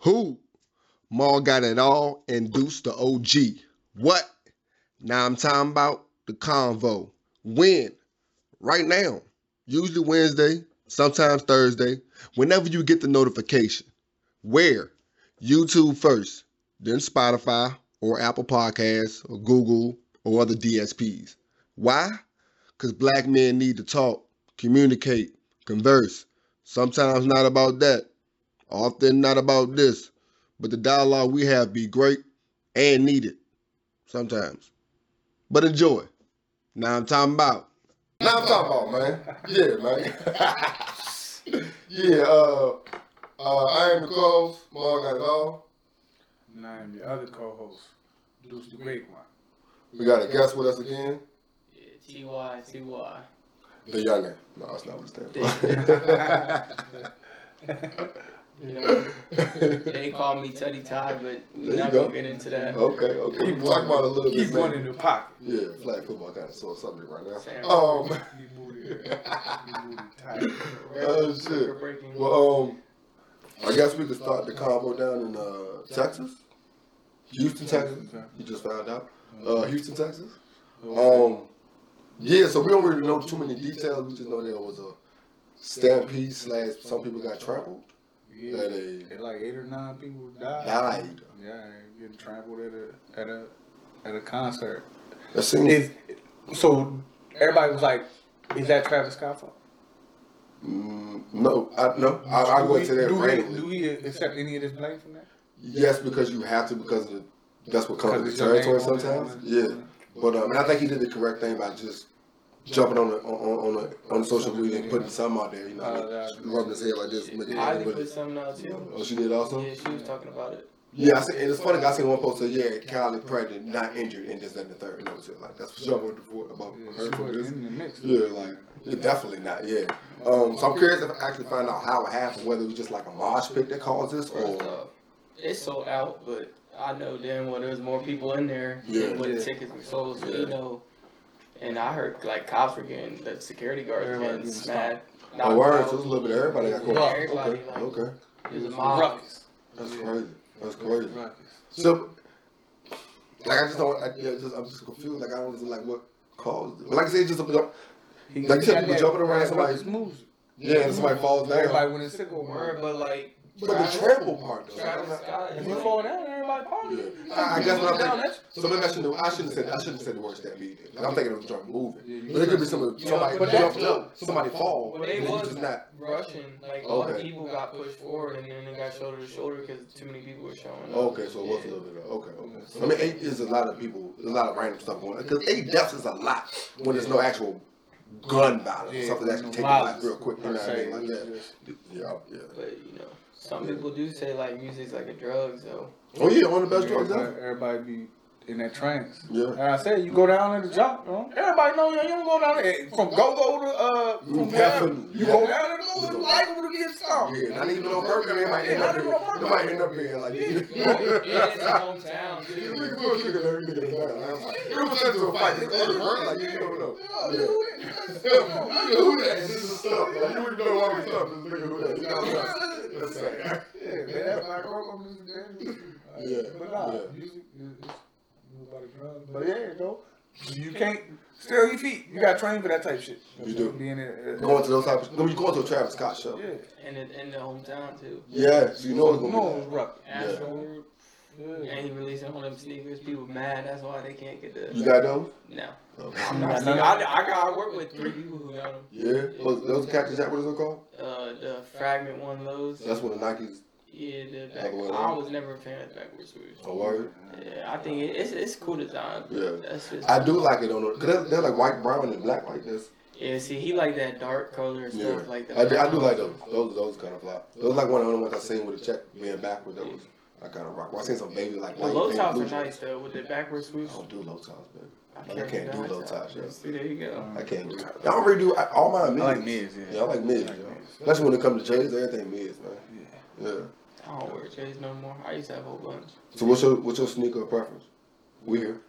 Who? Maul got it all and Deuce the OG. What? Now I'm talking about the convo. When? Right now. Usually Wednesday, sometimes Thursday, whenever you get the notification. Where? YouTube first, then Spotify or Apple Podcasts or Google or other DSPs. Why? Because black men need to talk, communicate, converse. Sometimes not about that, often not about this, but the dialogue we have be great and needed sometimes. But enjoy. Now I'm talking about. Now I'm talking about, man. Yeah, man. yeah, uh, uh, I am the co-host, Mark got it all. And I am the other co-host, Deuce the Great One. We got a guest with us again, Yeah, Ty, Ty. the youngin. No, that's not what it stands for. You know, they call me Teddy Ty, but There we're not go. gonna get into that. okay, okay. We'll talk about a little Keep bit. one man. in the pocket. Yeah, flag football kind of sore subject right now. Sam. Um, You moved it. You moved it tight. oh shit. Well, um, I guess we could start the convo down in uh, Texas, Houston, Texas. You just found out. Uh, Houston, Texas. Um, yeah. So we don't really know too many details. We just know there was a stampede slash. Some people got trampled. Yeah, That they like eight or nine people died. died. Yeah, getting trampled at a at a at a concert. That seems. Is so everybody was like, "Is that Travis Scott fault?" Mm, no, I no. I, I go into that do we, do we accept any of this blame from that? Yes, because you have to because of the, that's what comes with the territory name on it, sometimes. Yeah, but um, I think he did the correct thing by just jumping on the on on, on, the, on social media and putting something out there. You know, Uh, what I mean? rubbing his head like this. making Ivy everybody- put something out too. Oh, she did also. Yeah, she was talking about it. Yeah, I see, and it's funny. I seen one post that yeah, Kylie pregnant, not injured, and just at the third. No, shit like that's for sure what- about Yeah, her she for was this. in the mix. Yeah, like yeah, definitely not. Yeah. Um, so I'm curious if I actually find out how it happened, whether it was just like a mosh pit that caused this, or off, it's sold out, but I know then when there's more people in there Yeah. than what Yeah. the tickets were sold. So Yeah. you know, and I heard like cops were getting the security guards were Everybody getting getting smacked. oh, knocked word. out. So it's a little bit of everybody got Yeah, caught. everybody, Okay, like- okay. It was a mob. ruckus. That's Yeah. crazy. That's crazy. Ruckus. So, like, I just don't. I, yeah, just, I'm just confused. Like, I don't know, like what caused it. Like I said, just a, He- Like, he some got people jumping around, that somebody- moves. yeah, and somebody falls down. Everybody went in sicko Word, mode. but like but the trample part, though. Travis Scott If you fall down, everybody oh, party. Yeah. I, I guess what I'm Down, thinking. that's- So maybe I shouldn't. have- I shouldn't have said. I shouldn't have said the word that Then. I'm thinking of was drunk moving. Yeah, But it could be some somebody but jump that's- up, somebody fall, But and they was just not. rushing. Like a Okay. one people got pushed forward and then they got shoulder to shoulder because too many people were showing up. Okay, so it was a little bit of okay. okay. I mean, eight is a lot of people. There's a lot of random stuff going on because eight deaths is a lot when there's no actual gun violence, Yeah, something that's no taking life real quick. You know what I se. mean? Like that. Yeah, yeah. But you know, some people do say like music's like a drug, so Oh yeah, one of the best drugs everybody, ever. everybody be in that trance. Yeah. Like I said, you go down in the jump, you know? everybody know you. Don't go down there from go go to uh from Mm, definitely. You go down there to go to the library to get some. Yeah, not even on purpose. They might end up here. They might end up here like. yeah, it's hometown You nigga bullshit and every nigga down. Like, You don't send to a fight. It's over, bro. Like you don't know. Yeah. Nigga, who that? This is stuff. Like, you wouldn't know why we stuff. This nigga who that? What I'm saying? Yeah, man, that's like music, man. Yeah, But nah, yeah. music is is nobody drugs. But yeah, though, you can't stay on your feet. You got to train for that type of shit. You do. Being in, uh, Going to those types. No, you going to a Travis Scott show. yeah. And in, in the hometown too. Yeah, so you know it's gonna No, be. it's that. rough. Astro Yeah. and he releasing all them sneakers. People mad. That's why they can't get the. You got those? No, Okay. I'm not. got sneaker- I, I got. I work with three people who got them. Yeah. Those, those catches, that what is it called? Uh, the fragment one lows. That's what the Nikes. Yeah, the back. Other way I was never a fan of backwards swoosh. Oh, word. Yeah, I think it, it's it's cool design. Yeah. That's just. I do like it on the, cause they're, they're like white, brown, and black like this. Yeah, see, he like that dark color and Yeah. stuff like that. I do, I do like those. Those, those kind of fly. Those like one of the only ones I seen with the check being backward. That was, I kind of rock. Well, I seen some baby like The low tops are nice though with the backwards swoosh. I don't do low tops, man. I carry can't do low tops, yeah. See, there you go. I can't do. I don't really do. All my mids. I like mids, yeah. Yeah, I like mids. I like mids. Especially when it comes to J's, everything mids, man. Yeah. I don't wear J's no more. I used to have a whole bunch. So what's your what's your sneaker preference? We here.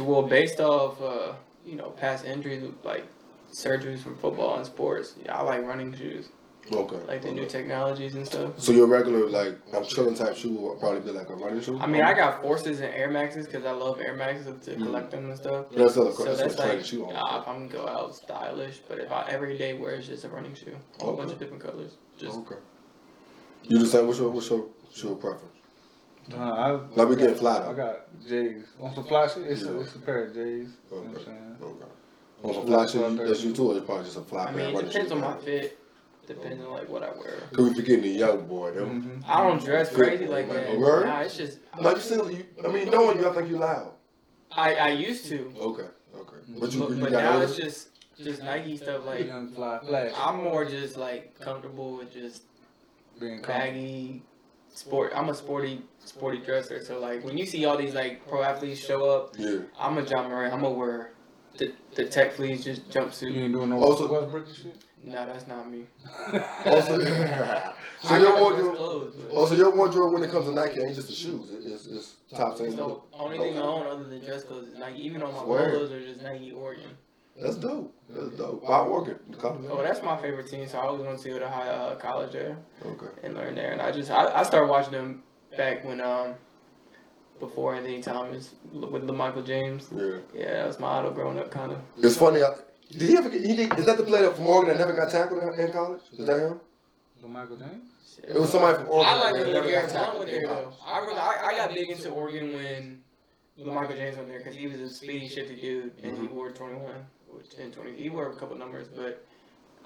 Well, based off uh, you know past injuries like surgeries from football and sports, yeah, I like running shoes. Okay. like the new technologies and stuff. So your regular like I'm chilling type shoe will probably be like a running shoe. I mean, I got Forces and Air Maxes because I love Air Maxes to collect them and stuff. That's a So that's that's like, shoe. uh, if I'm gonna go out stylish, but if I every day wear it's just a running shoe, a whole bunch of different colors. Just okay. You the same? What's your what's your shoe preference? Uh, I, Like we get fly I got J's. On some fly shit, it's, Yeah. a, it's a pair of J's. You know what I'm Okay. saying? Okay. On some fly shoe, that's you too, or it's probably just a fly I mean, it depends on my fit. Depends on like what I wear. Cause we forgetting the young boy though. Mhm. I don't dress crazy like that. A word? Nah, it's just Like you still, you, I mean, knowing you, I think you loud. I I used to, Okay, okay. But you, but, you but got now older? it's just just Nike stuff. Like Young fly flash. I'm more just like comfortable with just being baggy sport. I'm a sporty sporty dresser. So like when you see all these like pro athletes show up, Yeah. I'm a Ja Morant. I'm gonna wear the the tech fleece just You jumpsuit. ain't doing no oh, Also- Westbrook and shit. No, that's not me. Oh, also, so I your got wardrobe, clothes, but oh, also your wardrobe when it comes to Nike ain't just the shoes. It's, it's top it's ten. the only thing I own other than dress clothes is Nike. Even on my Swear. polos are just Nike Oregon. That's dope. That's dope. Why Oregon? The? Oh, that's my favorite team. So I always want to go to high uh, college there Okay. and learn there. And I just I, I started watching them back when um before Anthony Thomas with LaMichael James. Yeah. Yeah, that was my idol growing up, kind of. It's funny. I, did he ever get? He did, is that the player from Oregon that never got tackled in, in college? Is that him? So Michael James. It was somebody from Oregon. I like that when never Garrett got went there though. I, really, I I got big into Oregon when Michael James went there because he was a speedy, shifty dude and he Mhm. wore 21, or 10, 20. He wore a couple numbers, but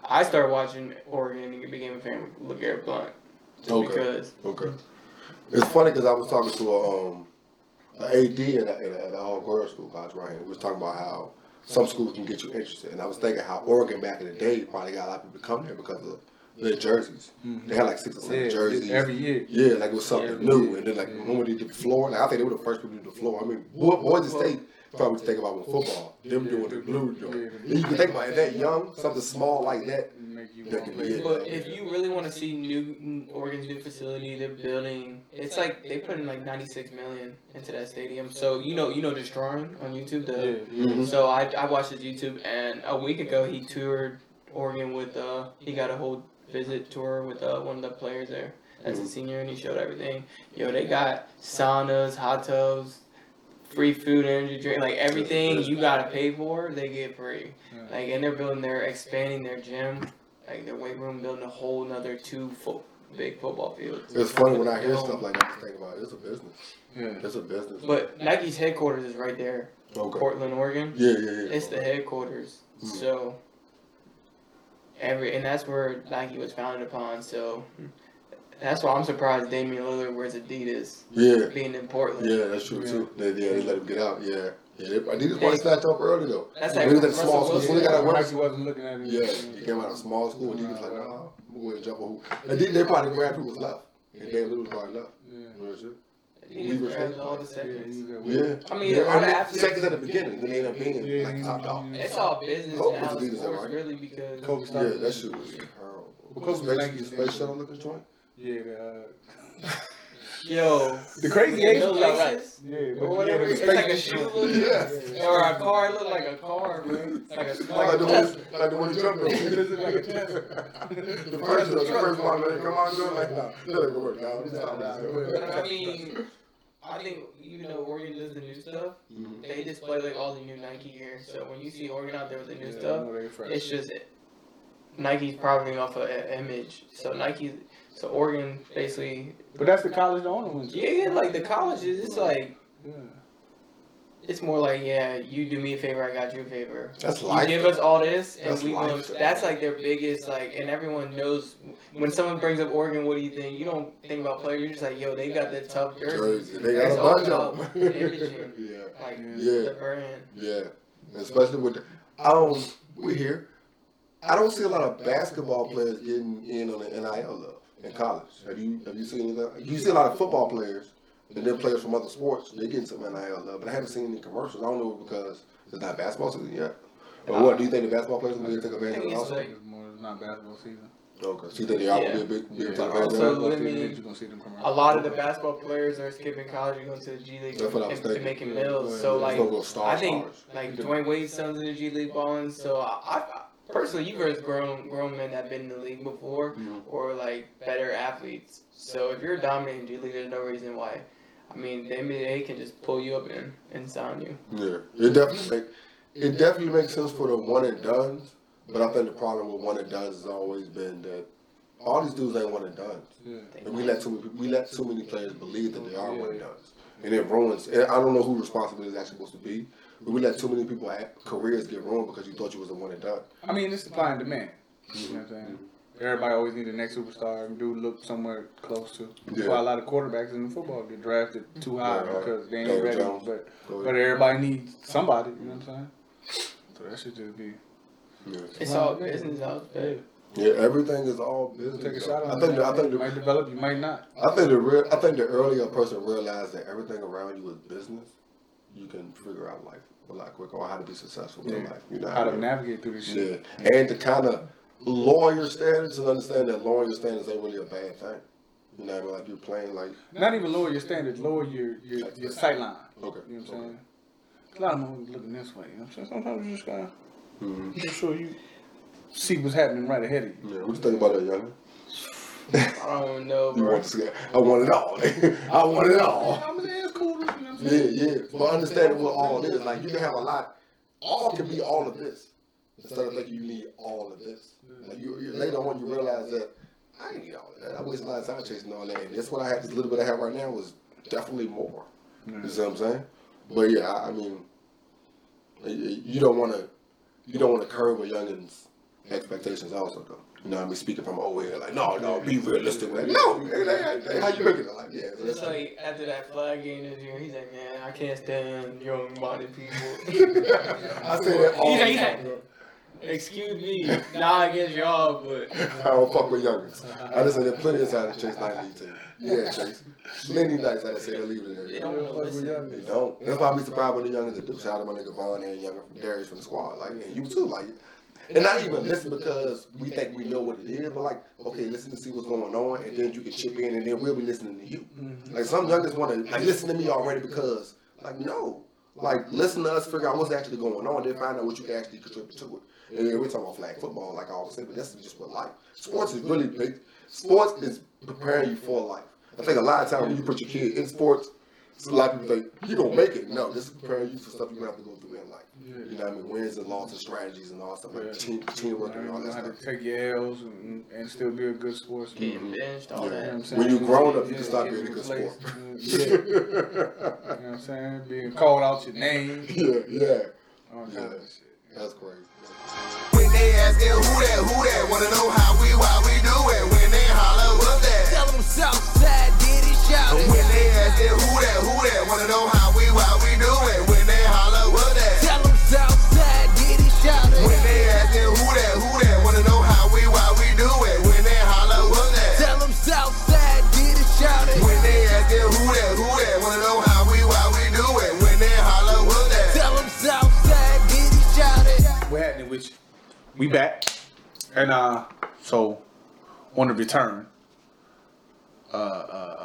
I started watching Oregon and became a fan with LeGarrette Blount. Just Okay. because Okay. It's funny because I was talking to a, um, a AD at a, at a, at a all girls school college right here. We was talking about how some schools can get you interested, and I was thinking how Oregon back in the day probably got a lot of people to come there because of their jerseys. They had like six or seven Yeah, jerseys. every year. Yeah, like it was something Yeah. new, and then like when they did the floor, like I think they were the first people to do the floor. I mean, Bo- Boise State probably think about with football, them doing the blue joint. And you can think about it, that young, something small like that. That want could to be it. But if you really want to see new Oregon's new facility they're building, it's like they put in like 96 million into that stadium. So you know, you know, destroying on YouTube. The Yeah, yeah. Mhm. so I I watched his YouTube and a week ago he toured Oregon with uh he got a whole visit tour with uh one of the players there as a Mhm. senior and he showed everything. Yo, they got saunas, hot tubs, free food, energy drink, like everything you gotta pay for, they get free. Yeah. Like, and they're building, they're expanding their gym, like their weight room, building a whole another two fo- big football fields. It's funny when I hear stuff like that. I think about it. It's a business. Yeah. It's a business. But Nike's headquarters is right there, okay. Portland, Oregon. Yeah, yeah, yeah. It's the headquarters. Mm. So every and that's where Nike was founded upon. So that's why I'm surprised Damian Lillard wears Adidas, Yeah, being in Portland. yeah, that's true too. They, yeah, they let him get out. Yeah, yeah. They, I think this They- one snatched up early though. That's When like he was Russell small school, Wilson. so they got to. Nike wasn't looking at it. Yeah, he came out of small school and he was like, nah, I'm gonna go ahead and jump a hoop. And then they probably grabbed who was left. And Dan Lillard probably left. Yeah. Real shit. He grabbed all the seconds. he was Yeah. I mean, yeah, all the and athletes- seconds at the beginning, then they end up being Yeah, like top dog. It's all business Kobe now, Adidas, right? really because Kobe Yeah, that shit was terrible. Because Space, Nike- space shuttle looking joint. Yeah, uh, yo the crazy Yeah, age no was alright. laces. Yeah, or but whatever. yeah, It's like a shoe look, Yeah. or a car look like a car, man. It's like a Like like the one, Tesla. like the one he jumped on. It looked like a Tesla. The first, the first one, man, come on, do it like that. That ain't gonna work out. Stop Nah, this. But I mean, I think even though Oregon does the new stuff, Mhm. they display like all the new Nike gear. So when you see Oregon out there with the new Yeah, stuff, no, they fresh. it's just Nike's profiting off of an image. So Nike, so Oregon basically, But that's the college the owner went to. yeah, like the colleges, it's like Yeah. it's more like yeah, you do me a favor, I got you a favor. That's life. You life. give us all this, and That's we will. life. That's like their biggest like, and everyone knows when someone brings up Oregon. What do you think? You don't think about players. You're just like, yo, they got the tough jerseys. Jersey. They It's got a all bunch of them. yeah. Like Yeah. the brand. Yeah, especially with the, I don't. We here. I don't see a lot of basketball players getting in on the NIL love in college. Have you have you seen that? You see a lot of football players and then players from other sports. They getting some NIL love, but I haven't seen any commercials. I don't know because it's not basketball season yet. But what? Do you think the basketball players will be able to take advantage of it it's also? It's more, it's not basketball season. Okay, so you think they are Yeah. gonna be a big, big Yeah. take Also, advantage of it? let You're gonna see them come A lot of the basketball players are skipping college and going to the G League That's what I was and, and making Yeah, mills. yeah, So yeah. like, It's gonna go star I think stars. like Dwyane Wade's son's in the G League balling. So I, I personally, you versus grown grown men that been in the league before, Mhm. or like better athletes. So if you're a dominating G League, there's no reason why. I mean, the NBA can just pull you up and, and sign you. Yeah, it definitely make, it definitely makes sense for the one and dones. But I think the problem with one and dones has always been that all these dudes ain't one and done. Yeah. And we let too many we let too many players believe that they are one and dones, and it ruins. And I don't know who responsibility is actually supposed to be, but we let too many people have careers get ruined because you thought you was the one and done. I mean, it's supply and demand. You know what I'm saying? Everybody always need the next superstar and dude look somewhere close to. That's Yeah. why a lot of quarterbacks in the football get drafted too high Right, right. because they ain't Daniel ready. Jones. But but everybody needs somebody. You know what I'm saying? So that should just be. Yeah. It's all business out there. Yeah, everything is all business. Take a shot I on think it. the, I think you the, might develop, you might not. I think the real, I think the earlier a person realized that everything around you is business, you can figure out life a lot quicker or how to be successful in life. You know How I to mean? navigate through this shit. Yeah, and to kind of lower your standards and understand that lowering your standards ain't really a bad thing. You know I mean? Like you're playing like Not even lower your standards, lower your your, your sight line. okay. You know what I'm saying? A lot of them looking this way. You know what I'm saying? Sometimes you just gotta Mhm. make sure you see what's happening right ahead of you. Yeah, what you think about that, young? I don't know, You bro. want to see? I want it all. I want it all. I'm saying it's cool. You know what I'm Yeah, yeah. But understanding what all is, like you can have a lot. All can be all of this instead of thinking you need all of this. Mm. Like you, you later on, you realize that I need all that. I wasted a lot of time chasing all that. And this what I have. This little bit I have right now was definitely more. You see what I'm saying? But yeah, I, I mean, you don't want to, you don't want to curb a youngin's expectations also though. You know what I mean? Speaking from over here, like, no, no, be realistic. Like, no, they, they, they, how you looking? Like, yeah. so It's that's- like after that flag game this year, he's like, man, I can't stand young-minded people. I say that all He's the like, he's time. like, excuse me, not against y'all, but I don't fuck with youngins. I just say there's plenty of times Chase Knight leave team. Yeah, Chase. Plenty nights I say they leave it they there. don't want to listen. They don't. That's why I be surprised when the youngins do. Shout out to my nigga Vaughn and younger from Darius from the squad. Like, and you too. Like, and not even listen because we think we know what it is, but like, okay, listen to see what's going on, and then you can chip in, and then we'll be listening to you. Mm-hmm. Like some youngins want to like listen to me already because, like, no, like listen to us, figure out what's actually going on, then find out what you can actually contribute to it. And we're talking about flag football, like I always say, but that's just what life. Sports is really big. Sports is preparing you for life. I think a lot of times when you put your kid in sports, a lot of people think you gonna make it. No, this is preparing you for stuff you're gonna have to go through in life. You know what I mean? Wins and losses, strategies, and all that stuff, like Yeah. team, teamwork and all You know that how to stuff. take your L's and, and still be a good sportsman. Getting benched, all You know what that. I'm saying? When you grown up, you Yeah, can stop being a good sport. Yeah. You know what I'm saying? Being called out your name. yeah, yeah, All kinds Yeah. of shit. that's crazy. When they ask it, who that, who that, wanna know how we, why we do it. When they holler, what that? Tell them Southside did it, shout it. When they ask it, who that, who that, wanna know how we, why we do it. When they holler, what that? Tell them Southside did it, shout it. When they ask it, who that, who that, wanna know how we, why we do it. When they holler, what that? Tell them Southside did it, shout it. When they ask it, who that, who that, wanna know how we, why we do it. When they holler, what that? Tell them Southside did it, shout it. What happening with you? We back. And uh so on the return, uh uh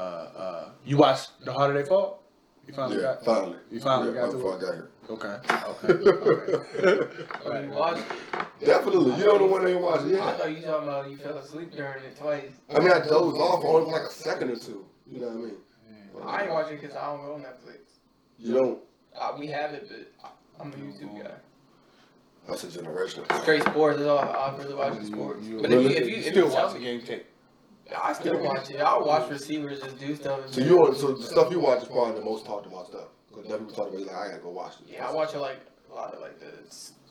you watched The Harder They Fall? You finally Yeah, got finally. You finally yeah, got to before it. I got here. Okay. Okay. Oh, you watched it? Definitely. You don't know when they watch Yeah. I thought you talking about you fell asleep during it twice. I mean, I dozed off only for like a second or two. You know what I mean? I ain't watching because I don't go on Netflix. You don't. Uh, we have it, but I'm a YouTube guy. That's a generation. Straight sports is all I really watch is sports. You- But if you if you, if still you tell watch the game tape. I still watch it. I'll watch receivers just do stuff. So you want so the stuff you watch is probably the most talked about stuff. Because never talked about it, like I gotta go watch it. Yeah, I watch it like a lot of like the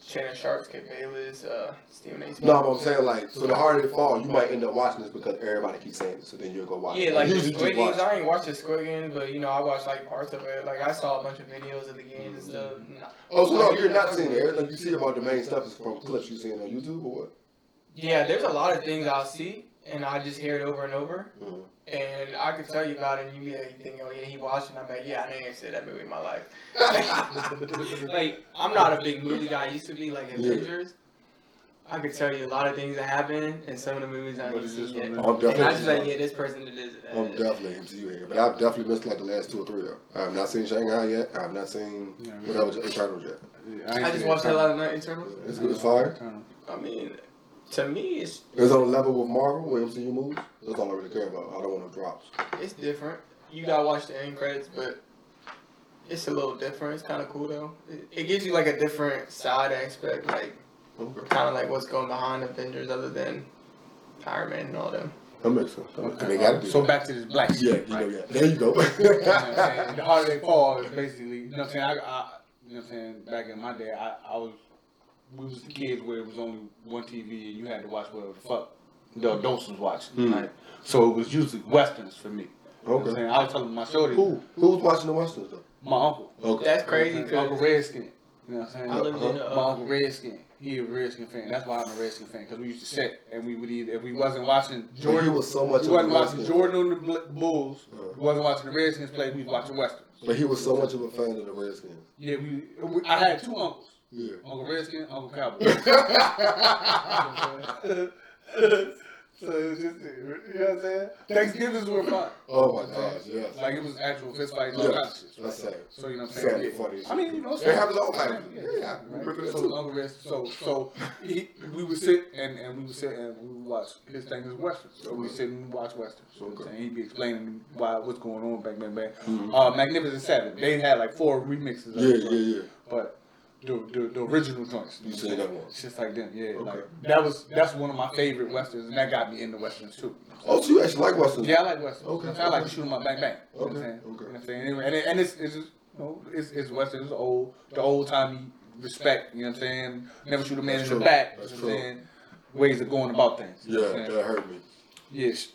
Shannon Sharpes, Skip Bayless, uh, Stephen A. Smith. No, but I'm saying like, so the harder they fall, you might end up watching this because everybody keeps saying it. So then you'll go watch it. Yeah, it. like the Usually you Squid just Games. I ain't watched the Squid Games, but you know I watched like parts of it. Like I saw a bunch of videos of the games and stuff. Nah. Oh, so no, you're not seeing it. Everything you see about the main stuff is from clips you seeing on YouTube or what? Yeah, there's a lot of things I'll see and I just hear it over and over. Mhm. And I could tell you about it, and you be like, you think, oh yeah, he watched it. I'm like, yeah, I didn't see that movie in my life. like, I'm not a big movie guy. I used to be like Yeah. Avengers. I could tell you a lot of things that happen in some of the movies I haven't seen yet. one I'm And I just like, definitely, yeah, this person did this. and I'm that. definitely into you here, but I've definitely missed like the last two or three though. I have not seen Shang-Chi yet. I have not seen Yeah, whatever Eternals yet. Yeah, ain't I just watched that Eternal. last night, Eternals. It's good. as fire. I mean, to me, it's It's on a level with Marvel, with MCU movies. That's all I really care about. I don't want no drops. it's different. You gotta watch the end credits, but it's a little different. It's kind of cool though. It, it gives you like a different side aspect, like Okay. kind of like what's going behind Avengers, other than Iron Man and all them. That makes sense. And they uh, gotta do so that. back to this black Yeah, shit. you right? know, yeah. There you go. You know what I'm the harder they fall is basically, you know what I'm saying? I, I, you know what I'm saying? Back in my day, I, I was, we was the kids where it was only one TV and you had to watch whatever the fuck the adults was watching. Hmm. Like, so it was usually westerns for me. You know I'm Okay. saying? I was telling my shorty, Who who was watching the westerns though? my uncle. Okay. That's crazy. Uncle Redskin. You know what I'm saying? I lived in my uh, uncle Redskin. He a Redskin fan. That's why I'm a Redskin fan. Because we used to sit and we would either, if we wasn't watching Jordan Jordan, was so much we of a wasn't watching Redskin. Jordan on the Bl- Bulls, Uh. we wasn't watching the Redskins play, we was watching Westerns. But he was so much of a fan of the Redskins. Yeah, we, we I had two uncles. Yeah. Uncle Redskin, Uncle Cowboy. so it was just, you know what I'm saying? Thanksgivings were fun. oh my gosh, yes. Like it was actual fist fights, all kinds of Yes, shit. that's sad. So you know what I'm saying? Sad Yeah. funny. I mean, you know, It happens all the time. Yeah, Yeah, we right. so. Uncle Reds, so so he, we would sit and, and we would sit and we would watch his thing is westerns. So we sit and watch westerns. So Okay. and he'd be explaining why what's going on, bang bang bang. Mhm. Uh, Magnificent Seven. They had like four remixes. Of Yeah, it, yeah, yeah. But the, the the original joints. You seen that one? It's just like them. Yeah, Okay. like that was that's one of my favorite westerns, and that got me into westerns too. Oh, so you actually like westerns? Yeah, I like westerns. Okay. I like to shoot 'em up, bang bang. You know what I'm Okay, saying? okay. You know what I'm saying? And, it- and it's it's just you know it's it's western. It's old the old timey respect. You know what I'm saying? Never shoot a man That's in the true. back. That's you know what I'm true. saying? Ways of going about things. You know Yeah, what that hurt me. Yes,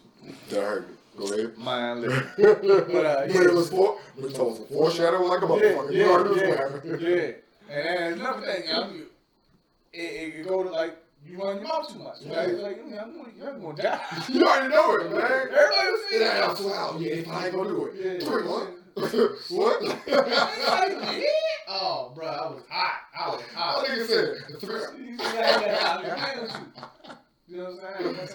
That hurt me. Go ahead. mind living. but uh, but it was for, we told some foreshadowing like a motherfucker. yeah, you already knew yeah, what happened. yeah. And then another thing, you- it, it, go to like you run your mouth too much. Right? Like you know, I'm gonna, you're gonna die. You already know it, man. Everybody was saying that. that's wow. Yeah, I ain't gonna do it. Yeah. Do it, what? what? oh, bro, I was hot. I was hot. What nigga said? You know what I'm saying? That's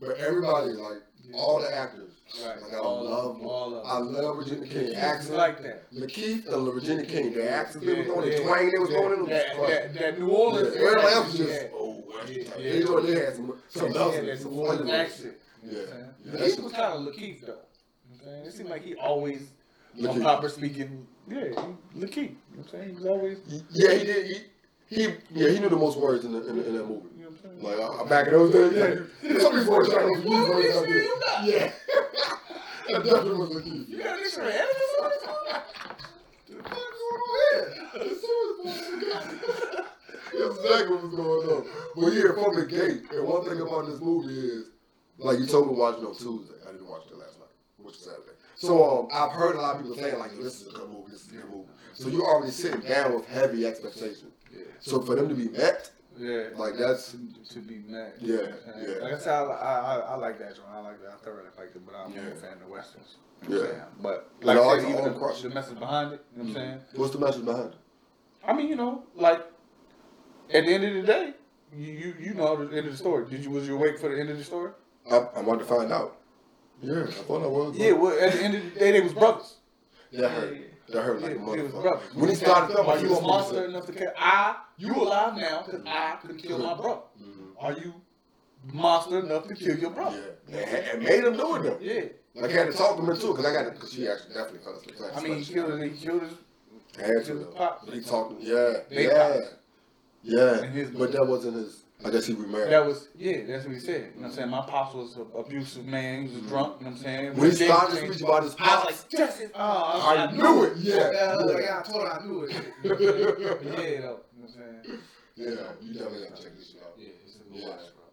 but everybody, like all the actors, Right. like I All of love, them, all of I love Regina King accent. like that. Lakeith and Regina King, the accents they was Yeah, on, the twang they was yeah, going in, was that, that, New Orleans. Yeah, everybody else was yeah. just, oh, Yeah, they, yeah. doing- they had some, some Yeah, that some New Orleans accent. Yeah. You know what I'm saying? Yeah, Lakeith was kind of Lakeith though. You know what I'm saying? It seemed like he always, on Lakeith. proper speaking, yeah, Lakeith. You know what I'm saying? He was always, Yeah, he did. He, he, yeah, he knew the most words in, the, in, the, in that movie. You know what I'm saying? Like uh, back in those days, yeah, some these words I don't use What out there. Yeah, that definitely was Lakeith. You got a dictionary? What the fuck is going on? That's exactly what's going on. But yeah, from the gate, and one thing about this movie is, like you told me to watch it on Tuesday. I didn't watch it last night, which is Saturday. So um, I've heard a lot of people saying like, this is a good movie, this is a good movie. So you're already sitting down with heavy expectations. Yeah. So for them to be met, Yeah, Like, that's- to, to be met. Yeah, You know I'm yeah. Like I said, I, I, I, I like that joint. I like that. I thoroughly liked it, but I'm Yeah. a fan of the westerns. You know Yeah. saying? But like I I like said, the even the, Crush. the message behind it. You know what I'm mm-hmm. saying? what's the message behind it? I mean, you know, like at the end of the day, you you, you know the end of the story. Did you was you awake for the end of the story? I, I'm about to find out. Yeah, I thought I was. Yeah. Well, at the end of the day, they was brothers. that hurt. That hurt Yeah, like a they was motherfucker. When he started talking Are about you you a monster enough to kill? I, you alive now because I could kill my brother. Mhm. Are you monster enough to kill your brother? Yeah, and, made him do it though. Yeah. Like I had to talk to him into it because I got it because she actually definitely fell asleep. I mean, he killed his, he killed his, had to though. he talked. Yeah, yeah, yeah. But that wasn't his. I guess he remarried. That was, yeah, that's what he said. You know what I'm saying? My pops was an abusive man. He was drunk, you know what I'm saying? when he started they- to speak about his pops, I was like, it. Oh, I knew it. Yeah, Yeah, yeah. like, I told her I knew it. You know what I'm saying? But yeah, though. You know what I'm saying? yeah. You definitely gotta check this out. Yeah, it's a good Yeah. watch, bro.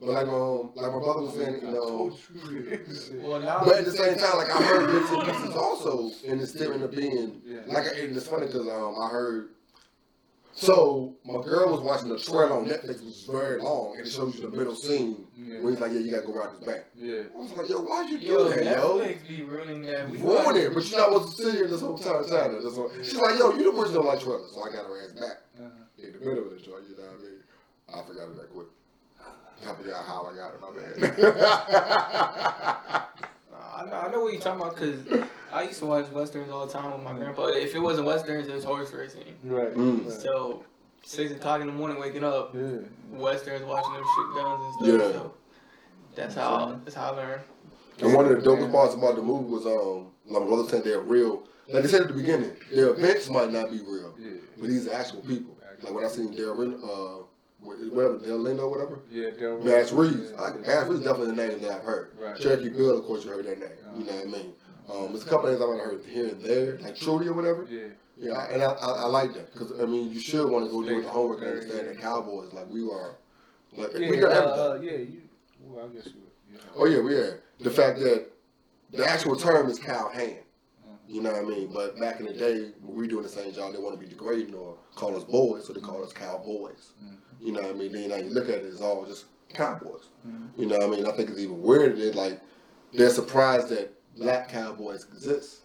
But like um, like my brother was saying, you know. Well, now But at the same time, like I heard bits and pieces also in the statement of being Yeah. like, and it's funny because um I heard. So my girl was watching the trailer on Netflix, which is very long, and it shows you the middle scene Yeah. when he's like, "Yeah, you gotta go rob his bank." Yeah. I was like, "Yo, why'd you do yo, that, yo?" Netflix be ruining that. We Ruin it, but you're not supposed to sit here this whole time her. That's what- She's like, "Yo, you the person don't like trailers," so I got her ass back Uh-huh. in the middle of the joint. You know what I mean? I forgot it that quick. I forgot how I got it. My bad. I know, I know what you're talking about because I used to watch westerns all the time with my grandpa. If it wasn't westerns, it was horse racing. Right. Mm. So six o'clock in the morning waking up. Yeah. Westerns watching them shoot guns and stuff. Yeah. So that's how that's how I learned. And one of the dopest parts about the movie was um, like my brother said, they're real. Like they said at the beginning, their events might not be real, Yeah. but these are actual people. Like when I seen Dale, Rin- uh, whatever Dale Lindo, or whatever. Yeah, Del Max Reeves. Yeah. I, Max Reeves is definitely the name that I've heard. Right. Cherokee Bill, of course, you heard that name. You know what I mean? Um, there's a couple things I've heard here and there, like Trudy or whatever. Yeah. Yeah, and I, I, I like that because I mean, you should want to go do the homework and understand that Cowboys, like we are, like Yeah, we got uh, everything. uh, yeah, you. Well, I guess you. Yeah. Oh yeah, we are. The fact that the actual term is cow hand. You know what I mean? But back in the day, when we doing the same job, they want to be degrading or call us boys, so they call us cowboys. You know what I mean? Then now you look at it, it's all just cowboys. You know what I mean? I think it's even weirder that like they're surprised that black cowboys exist.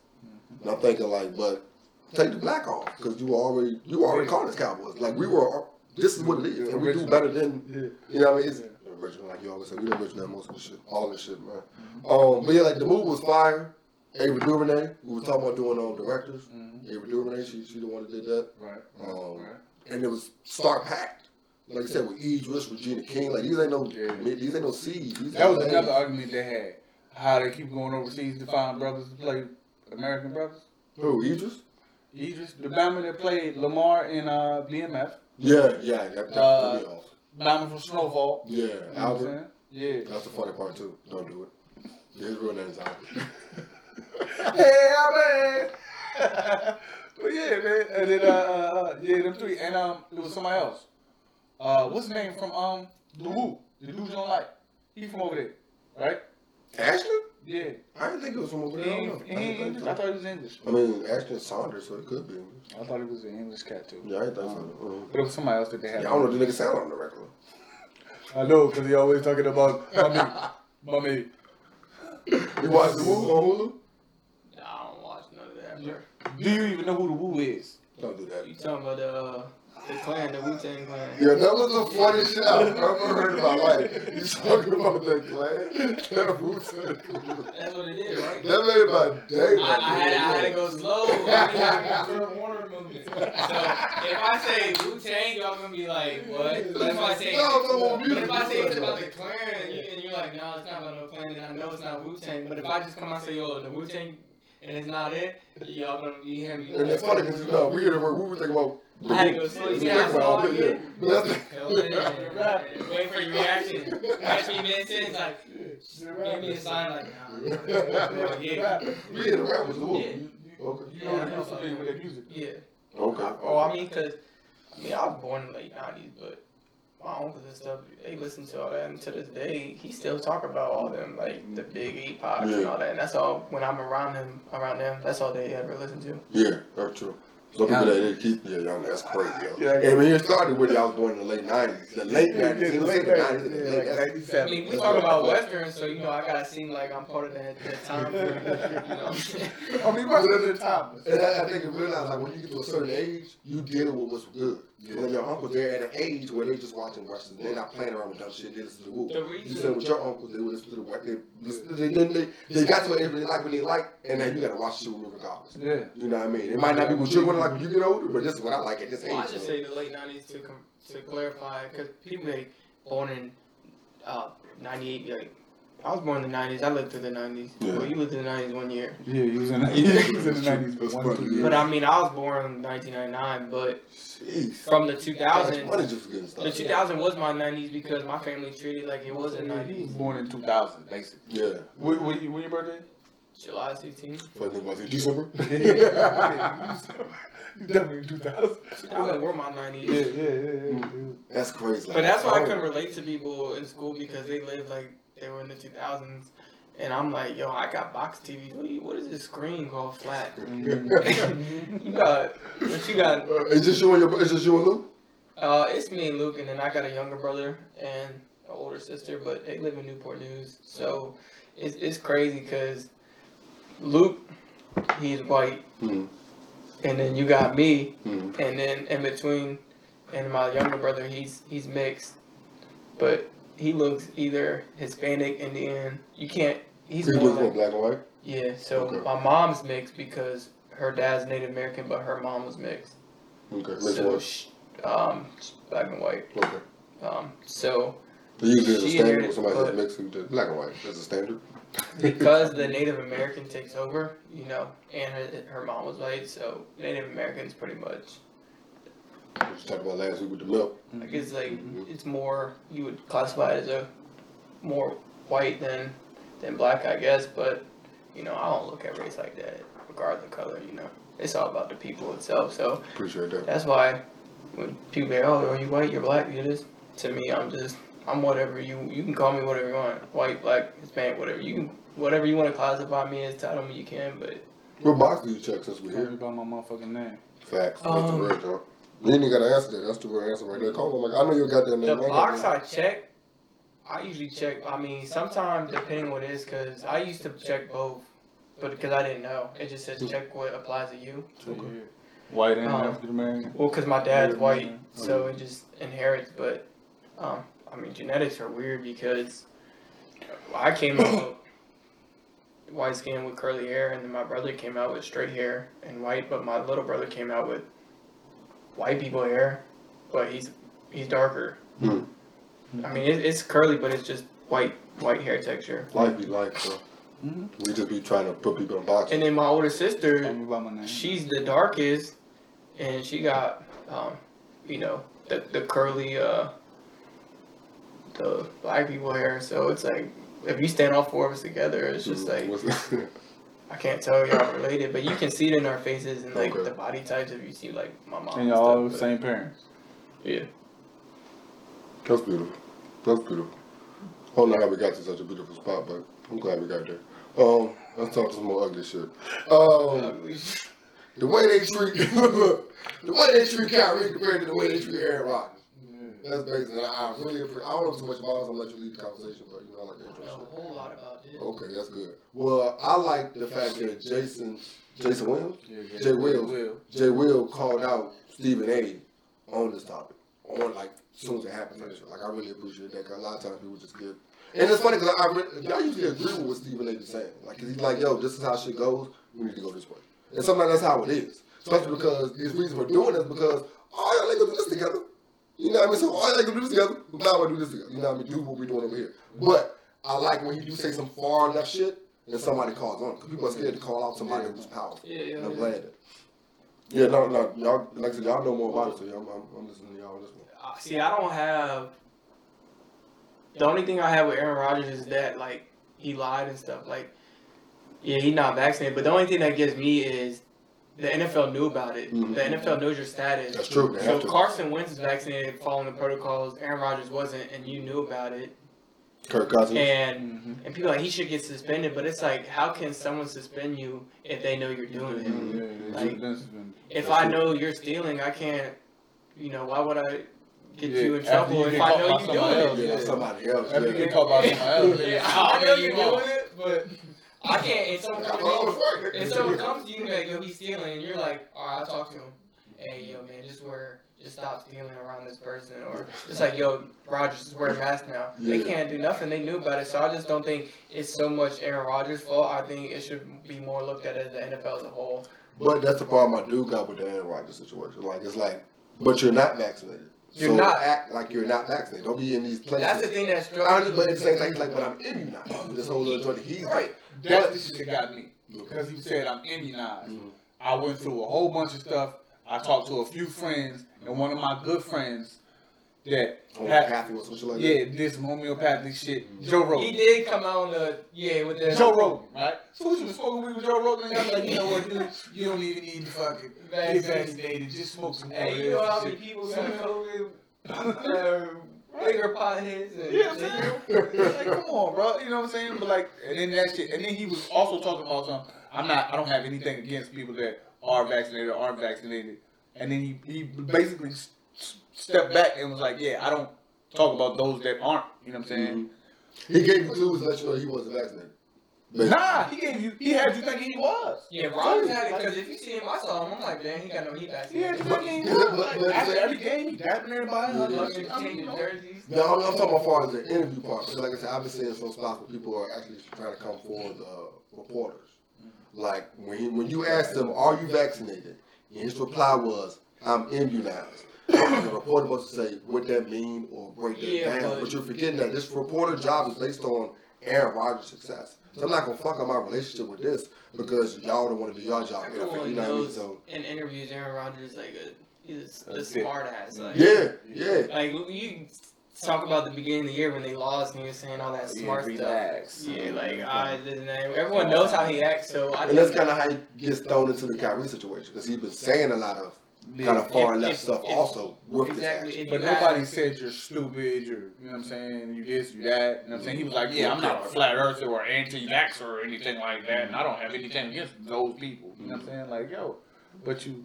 And I'm thinking like, but take the black off because you already you already called us cowboys. Like we were, this is what it is, and we do better than you know what I mean? It's original, like you always say. We the original most of the shit, all this shit, man. Um, but yeah, like the movie was fire. Ava DuVernay, we were talking about doing um, directors. Ava DuVernay, she she the one that did that, Right. um, Right. and it was star packed. Like I said, with Idris, Regina King, like these ain't no Yeah. these ain't no seeds. These That was another argument they had. How they keep going overseas to find brothers to play American brothers. Who Idris? Idris, the Bama that played Lamar in uh, BMF, Yeah, yeah, that, that Uh, threw me off. Bama from Snowfall. Yeah, You know Albert. Yeah. That's the funny part too. Don't do it. His real name is Albert. hey, man. but yeah, man. And then, uh, uh, yeah, them three. And um, there was somebody else. Uh, what's his name from um, The Wu? The dude you don't like. He from over there, right? Ashton? Yeah. I didn't think it was from over there. I don't know. I didn't English. think I thought he was English. I mean, Ashton Sanders, so it could be. I thought it was an English cat too. Yeah, I didn't think so. Uh, But it was somebody else that they yeah, had. I don't know what the nigga sound on the record. I know, because he always talking about mommy, mommy. You watch the movie on Hulu? Nah, I don't watch none of that, bro. Do you even know who the Wu is? Don't do that. You talking about the uh, the clan, the Wu Tang clan? Yeah, that was the funniest shit I've ever heard in my life. You talking about that clan? That Wu-Tang. That's what it is, right? That made my day. I, I, had, I had to go slow. I mean, Kurt Warner movement. So if I say Wu Tang, y'all gonna be like, what? But if I say, No, no, no, but if I say it's about the clan, and, you, and you're like, no, it's not about no clan, then I know it's not Wu Tang. But if I just come out and say, yo, the Wu Tang, and it's not it, y'all gonna you hear me? And it's funny because you know we hear the word. We were thinking about. I had to go slow. You see how slow I get? But that's Hell yeah. Wait for your reaction. Catch me mid sentence, like, give me a sign, like, nah. Yeah. the rap was the Yeah. Okay. You know you're familiar with that music. Yeah. Okay. Oh, I mean, cause I mean, I was born in the late '90s, but my uncles and stuff, they listen to all that, and to this day, he still talk about all them, like the Big E Pops and all that. And that's all. When I'm around him, around them, that's all they ever listen to. Yeah, that's true. Some people that they keep, yeah, y'all, that's crazy, yo. Yeah. And when you started with, y'all was born in the late '90s, the late Yeah, '90s, the late late '90s, the 90s, late yeah, like 90s. 97. I mean, we talk about westerns, so you know, I gotta seem like I'm part of that, that time. period, you know. I mean, saying? I mean, what's the time? And I, I think you realize, like, when you get to a certain age, you dealing with what's good. When your uncles, they're at an age where they're just watching westerns. They're not playing around with dumb shit. They listen to the woo. The You said with your uncles, they would listen to the they, listen, they, they, they, they got to an age where they like what they like, and then you gotta watch the shit with regardless. Yeah. You know what I mean? It might not be what you're gonna like when you get older, but this is what I like at this age. Well, I just so. say the late '90s to com- to clarify, because people like born in uh, '98, like, I was born in the '90s. I lived through the '90s. Yeah. Well, you lived through the '90s one year. Yeah, he was in, he was in the 90s That's for one, two yeah. But I mean, I was born in 1999, but Jeez. from the Money 2000s, the started. 2000 was my 90s because my family treated like it was the He was 90s. born in 2000, basically. Yeah. When, when, you- when your birthday? July 16th. Funny thing was it December? you definitely in 2000. 2000 were my Yeah, 90s. yeah, yeah, yeah. That's crazy. Like, But that's why I oh. couldn't relate to people in school because they lived like they were in the 2000s. And I'm like, yo, I got box TVs. What, you, what is this screen called flat? you got, what you got? Uh, is this you and your? Is this you and Luke? Uh, it's me and Luke, and then I got a younger brother and an older sister, but they live in Newport News. So it's, it's crazy because Luke, he's white, Hmm. and then you got me, Hmm. and then in between, and my younger brother, he's he's mixed, but he looks either Hispanic, Indian. You can't. He's He looks black and white. yeah. So Okay. my mom's mixed because her dad's Native American, but her mom was mixed. Okay. Makes So one. sh Um, black and white. Okay. Um, so They usually is a standard when somebody mixed who black and white. That's a standard. because the Native American takes over, you know, and her, her mom was white, so Native Americans pretty much. We just talked about last week with the milk. I guess like it's more you would classify it as a more white than than black, I guess. But you know, I don't look at race like that, regardless of color. You know, it's all about the people itself. So Appreciate that. that's why when people say, "Oh, are you white? You're black." You're this. To me, I'm just I'm whatever you you can call me whatever you want, white, black, Hispanic, whatever you can whatever you want to classify me as. Tell me you can, but What box do you check since we're Tell me here? about my motherfucking name. Facts. That's the Um, real John. You ain't even gotta answer that. That's the real answer right there. Call him like I know your goddamn The name. I ain't box I check, I usually check. I mean, sometimes depending what it is, because I used to check both, but because I didn't know, it just says check what applies to you. So, yeah. White and Um, African American. Well, because my dad's Native white, American. so it just inherits. But um, I mean, genetics are weird because I came out white skin with curly hair, and then my brother came out with straight hair and white, but my little brother came out with white people hair, but he's he's darker. Hmm. I mean, it, it's curly, but it's just white white hair texture. Life be life, bro. Mhm. We just be trying to put people in boxes. And then my older sister, me about my name. she's the darkest, and she got, um, you know, the the curly, uh, the black people hair. So it's like if you stand all four of us together, it's just like What's that? I can't tell y'all related, but you can see it in our faces and like Okay. the body types. If you see like my mom, and and y'all all stuff, the same parents. Yeah. That's beautiful. That's beautiful. I don't know how we got to such a beautiful spot, but I'm glad we got there. Um, let's talk some more ugly shit. Um, the way they treat the way they treat Kyrie compared to the way they treat Aaron Rodgers. That's basically. I, I really appre- I don't know too much about it. So I'm gonna let you lead the conversation, but you know I like the Okay, that's good. Well, I like the fact that Jason Jason Williams Yeah, Jay. Will. Jay Will called out Stephen A. on this topic, on like as soon as it happened. Like, like I really appreciate that because a lot of times people just get. And it's funny because I, I, I usually agree with what Stephen A. is saying. Like 'cause he's like, "Yo, this is how shit goes. We need to go this way." And sometimes that's how it is. Especially because his reason for doing it is because all y'all ain't gonna do this together. You know what I mean? So all y'all ain't gonna do this together. Now We might want to do this together. You know what I mean? Do what we're doing over here. But I like when he do say some far left shit and somebody calls on because people are scared to call out somebody who's powerful. Yeah, yeah, And I'm yeah. glad that. Yeah, no, no, y'all, like I said, y'all know more about it, so y'all, I'm, I'm listening to y'all on this one. Uh, See, I don't have. The only thing I have with Aaron Rodgers is that like he lied and stuff. Like, yeah, he's not vaccinated. But the only thing that gets me is the NFL knew about it. Mhm. The NFL knows your status. That's true. So. Carson Wentz is vaccinated, following the protocols. Aaron Rodgers wasn't, and you knew about it. Kirk Cousins. And Mm-hmm. and people are like he should get suspended, but it's like how can someone suspend you if they know you're doing it? Mhm. Like, Like, If That's I know you're stealing, I can't. You know why would I get Yeah, you in trouble you if I know you somebody doing else. it? yeah, somebody else. After you Yeah. get caught by somebody else. Yeah, I know you're doing it, but I can't. And someone comes to me, and someone comes to you and like, yo, he's stealing, and you're like, all right, I'll talk to him. Hey, yo, man, just wear, just stop stealing around this person, or just like, yo, Rodgers, is wearing a mask now. They can't do nothing. They knew about it, so I just don't think it's so much Aaron Rodgers' fault. I think it should be more looked at as the NFL as a whole. But that's the problem I do got with the Aaron Rodgers situation. Like, it's like, but you're not vaccinated. You're so not. act like you're not vaccinated. Don't be in these places. That's the thing that's struggling. but it's the same time, he's like, but I'm immunized. This whole little joint, he's Right. That's the shit that got me. Because he said I'm immunized. Mhm. I went through a whole bunch of stuff. I talked to a few friends, and one of my good friends that had, Homeopathy or something like yeah, did some homeopathic shit. Joe Rogan. He did come out on the yeah with the Joe Rogan, right? So we was smoking weed with Joe Rogan, and I was like, you know what, dude? You don't even need to fucking get vaccinated. Just smoke some more of Hey, you know how many people got COVID? Uh, bigger potheads and You know what I'm saying? like, come on, bro. You know what I'm saying? But like, and then that shit. And then he was also talking about something. I'm not. I don't have anything against people that are vaccinated or aren't vaccinated. And then he he basically s- s- stepped back and was like, yeah, I don't talk about those that aren't. You know what I'm saying? He gave you clues to let you know he wasn't vaccinated. Basically. Nah, he gave you. He had you thinking he was. Yeah, Rodgers had it because if you see him, I saw him. I'm like, damn, he got no heat back. He had you thinking he but- was. Like, after every game, he dapping everybody. Yeah, yeah. them, shit. I mean, changing jerseys. No, I'm, I'm talking about far as the interview part. Because like I said, I've been seeing some spots where people are actually trying to come forward, uh, reporters. Like when he, when you asked him, "Are you vaccinated?" And his reply was, "I'm immunized." the reporter supposed to say what that mean or break that Yeah, down. but- But, you're forgetting that this reporter job is based on Aaron Rodgers' success. So I'm not gonna fuck up my relationship with this because y'all don't want to do your job. You know what I mean? knows So in interviews Aaron Rodgers is like a he's a, a smart ass. Like, yeah, yeah. like you talk about the beginning of the year when they lost and he was saying all that smart stuff. relax. Yeah, like I this and that. Everyone knows how he acts, so I And that's kind of how he gets thrown into the Kyrie situation because he's been saying a lot of kind of far If- left if- stuff if- also with exactly. this If But nobody have- said you're stupid, you're, you know what I'm saying, you this, you that, you know what I'm saying? He was like, yeah, I'm not a flat earther or anti-vaxxer or anything like that, and I don't have anything against those people, you know what I'm saying? Like, yo, but you...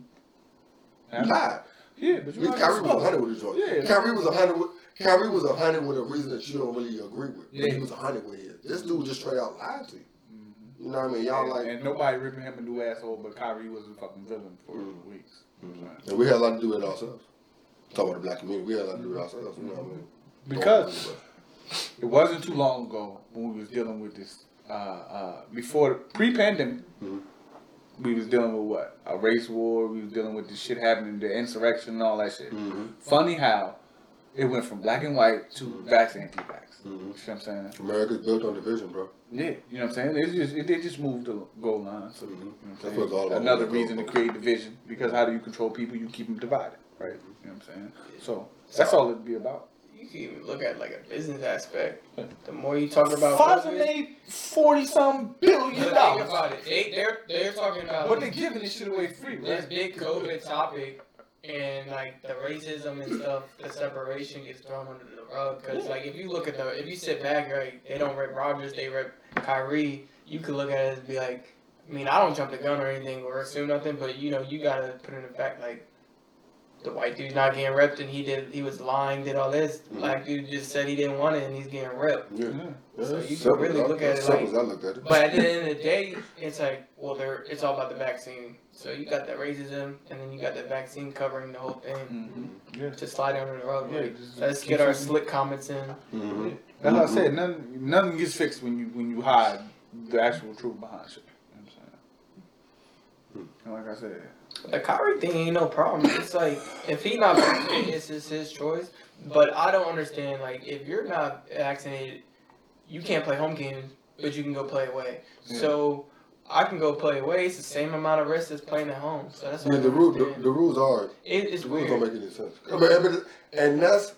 action. Lied. Yeah, but you Kyrie was supposed- 100 with his joint. Yeah. Kyrie was 100 with Kyrie was 100 with a reason that you don't really agree with. Yeah. he was 100 with his. This dude just straight out lied to you. You know what I mean? Y'all And, like, and nobody ripping him a new asshole, but Kyrie was a fucking villain for Mm. weeks. and we had a lot to do with it ourselves. Talk about the black community, we had a lot to do with it ourselves. You know what I mean? Because it wasn't too long ago when we was dealing with this. Uh, uh, before pre-pandemic, Mhm. we was dealing with what a race war. We was dealing with the shit happening, the insurrection, and all that shit. Mhm. Funny how it went from black and white to vax anti-vax. Mhm. You see what I'm saying? America's built on division, bro. Yeah, you know what I'm saying. It's just it, they just moved the goal line. So you know what I'm That's saying? all about, Another moving the reason to create division because how do you control people? You keep them divided, right? You know what I'm saying? So that's all it'd be about. you can even look at like a business aspect. The more you talk about Pfizer COVID, made forty some billion But think dollars. about it. They they're they're talking about But they're giving this shit away free, this right? big COVID topic and like the racism and stuff, the separation gets thrown under the rug. Because like if you look at the if you sit back right, they don't rip Rodgers, they rip Kyrie. You could look at it and be like, I mean, I don't jump the gun or anything or assume nothing, but you know you gotta put in the fact like. The white dude's not getting repped, and he did. He was lying, did all this. Black dude just said he didn't want it, and he's getting repped. Yeah. Yeah. Yeah, So that's you can really look at it like- I looked at it. But at the end of the day, it's like, well, they're, it's all about the vaccine. So you got that racism, and then you got the vaccine covering the whole thing Mm-hmm. Yeah. to slide under the rug. Yeah, like, just- let's get our slick comments in. hmm That's what I said. Nothing, nothing gets fixed when you when you hide the actual truth behind shit. You know what I'm saying? And like I said, The Kyrie thing ain't no problem. It's like if he not vaccinated, it's just his choice. But I don't understand. Like if you're not vaccinated, you can't play home games, but you can go play away. Yeah. So I can go play away. It's the same amount of risk as playing at home. So that's Yeah, the, don't rule, the, the rules are It, it's The rules weird. don't make any sense. But, but- and that's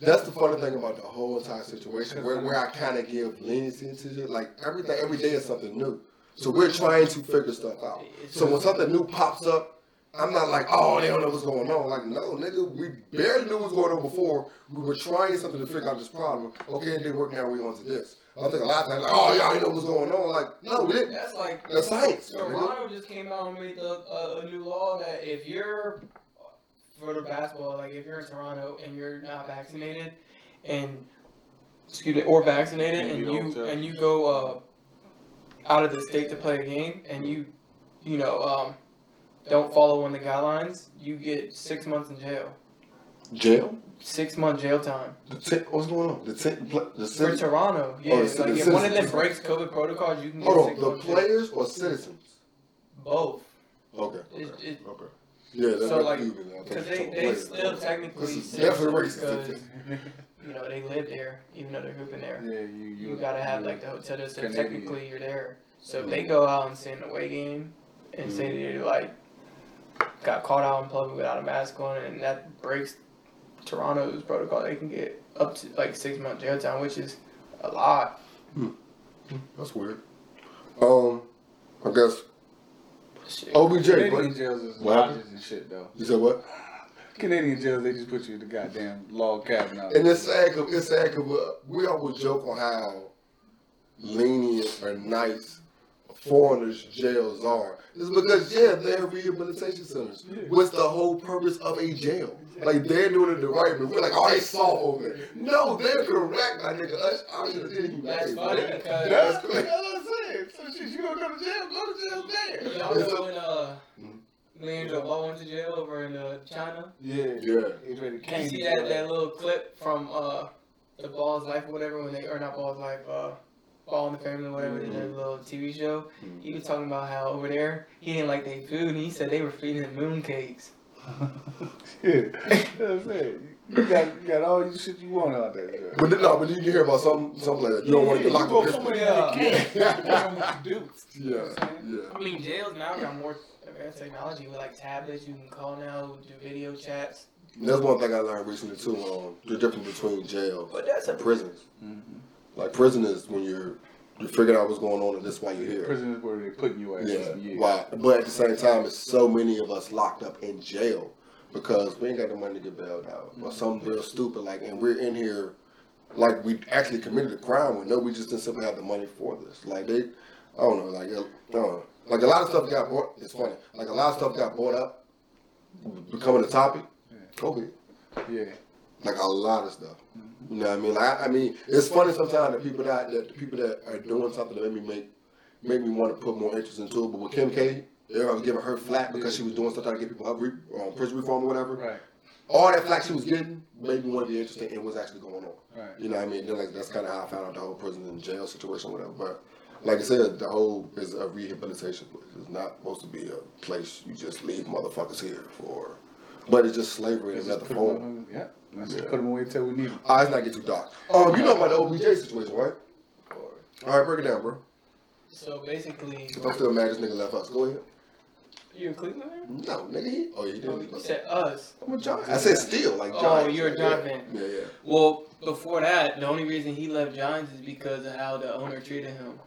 that's the funny thing about the whole entire situation, where, where I kind of give leniency to. Like everything, every day is something new. So we're trying to figure stuff out. So when something new pops up, I'm not like, oh, they don't know what's going on. Like, no, nigga, we barely knew what was going on before. We were trying something to figure out this problem. Okay, it didn't work. Now we on to this. I think a lot of times, like, oh, y'all didn't know what's going on. Like, no, we didn't. That's like That's science. nigga. Toronto just came out and made the, uh, a new law that if you're for the basketball, like if you're in Toronto and you're not vaccinated, and excuse me, or vaccinated, And and you you uh, and you go uh, out of the state to play a game, and you you know um, don't follow one of the guidelines, you get six months in jail, Jail? six month jail time The ten, what's going on? The ten, the for Toronto. Yeah, the like citi- if one of them breaks COVID protocols, you can get Hold on, the months jail. players or citizens? Both. Okay. Okay. It- it- okay. Yeah, that's So, like, confused me. I thought Because they, they still technically This is definitely racist. because you know they live there, even though they're hooping there. yeah, you You gotta have like the hotel there, so Canadian. technically you're there. So if they go out and say an away game and say Mm-hmm. they like got caught out in public without a mask on, and that breaks Toronto's protocol, they can get up to like six months jail time, which is a lot. That's weird. Um, I guess Shit. OBJ. Canadian What? jails is What happened? lodges and shit though. You said what? Canadian jails, they just put you in the goddamn log cabin out. And it's sad. 'cause- It's sad. 'cause we always joke on how lenient or nice foreigners' jails are. It's because yeah, they're rehabilitation centers. What's the whole purpose of a jail? Like they're doing it the right way. We're like, oh, they soft over there. No, they're correct, my nigga. Us, I should have did you. That's funny man. because- That's That's what I'm saying. So shit, you gonna go to jail? Go to jail there. Y'all know when uh, LiAngelo Ball went to jail over in uh, China? Yeah. Yeah. He's ready to You cane see that, that little clip from uh the Ball's Life or whatever when they or not Ball's Life, uh Ball in the Family or whatever, Mhm. that little TV show. Mhm. He was talking about how over there he didn't like their food and he said they were feeding him moon cakes. Yeah, that's what You got, you got all you shit you want out there. girl. But then- no, but you can hear about something, something like that. You don't want to get locked you up. go somewhere else. Yeah. You know what you do. Yeah, yeah. I mean, jails now got more advanced technology with like tablets. You can call now, do video chats. That's one thing I learned recently too. Um, the difference between jail But that's a and prisons. Mm-hmm. Like prison is when you're you figured out what's going on and that's why you're here. Prison is where they're putting you at. Yeah, for years. why? But at the same time, it's so many of us locked up in jail because we ain't got the money to get bailed out or mm-hmm. something real stupid like, and we're in here like we actually committed a crime when no, we just didn't simply have the money for this. Like they, I don't know, like I don't know. Like a lot of stuff got bought. It's funny, like a lot of stuff got bought up, becoming a topic. COVID, Yeah. like a lot of stuff. You know what I mean? Like I, I mean, it's funny sometimes that people that, that the people that are doing something that make me make make me want to put more interest into it. But with Kim K, everybody was giving her flack because she was doing stuff trying to get people up re, um, prison reform or whatever. Right. All that flack she was getting made me want to be interested in what's actually going on. Right. You know what I mean? Then, like, that's kind of how I found out the whole prison and jail situation, or whatever. But like I said, the whole is a rehabilitation place. It's not supposed to be a place you just leave motherfuckers here for. But it's just slavery in another form. Yeah. Let's Yeah. put them away until we need them. All right, let's not get too dark. Um, you know about the OBJ situation, right? All right, break it down, bro. So basically, If I'm still mad, this nigga left us. Go ahead. you in Cleveland? man? No, nigga, he. Oh, yeah, he didn't Oh, leave you us. said us. I'm a Giant. I said still, like John. Oh, you're a Yeah. Giant fan. Yeah, yeah. Well, before that, the only reason he left Giants is because of how the owner treated him.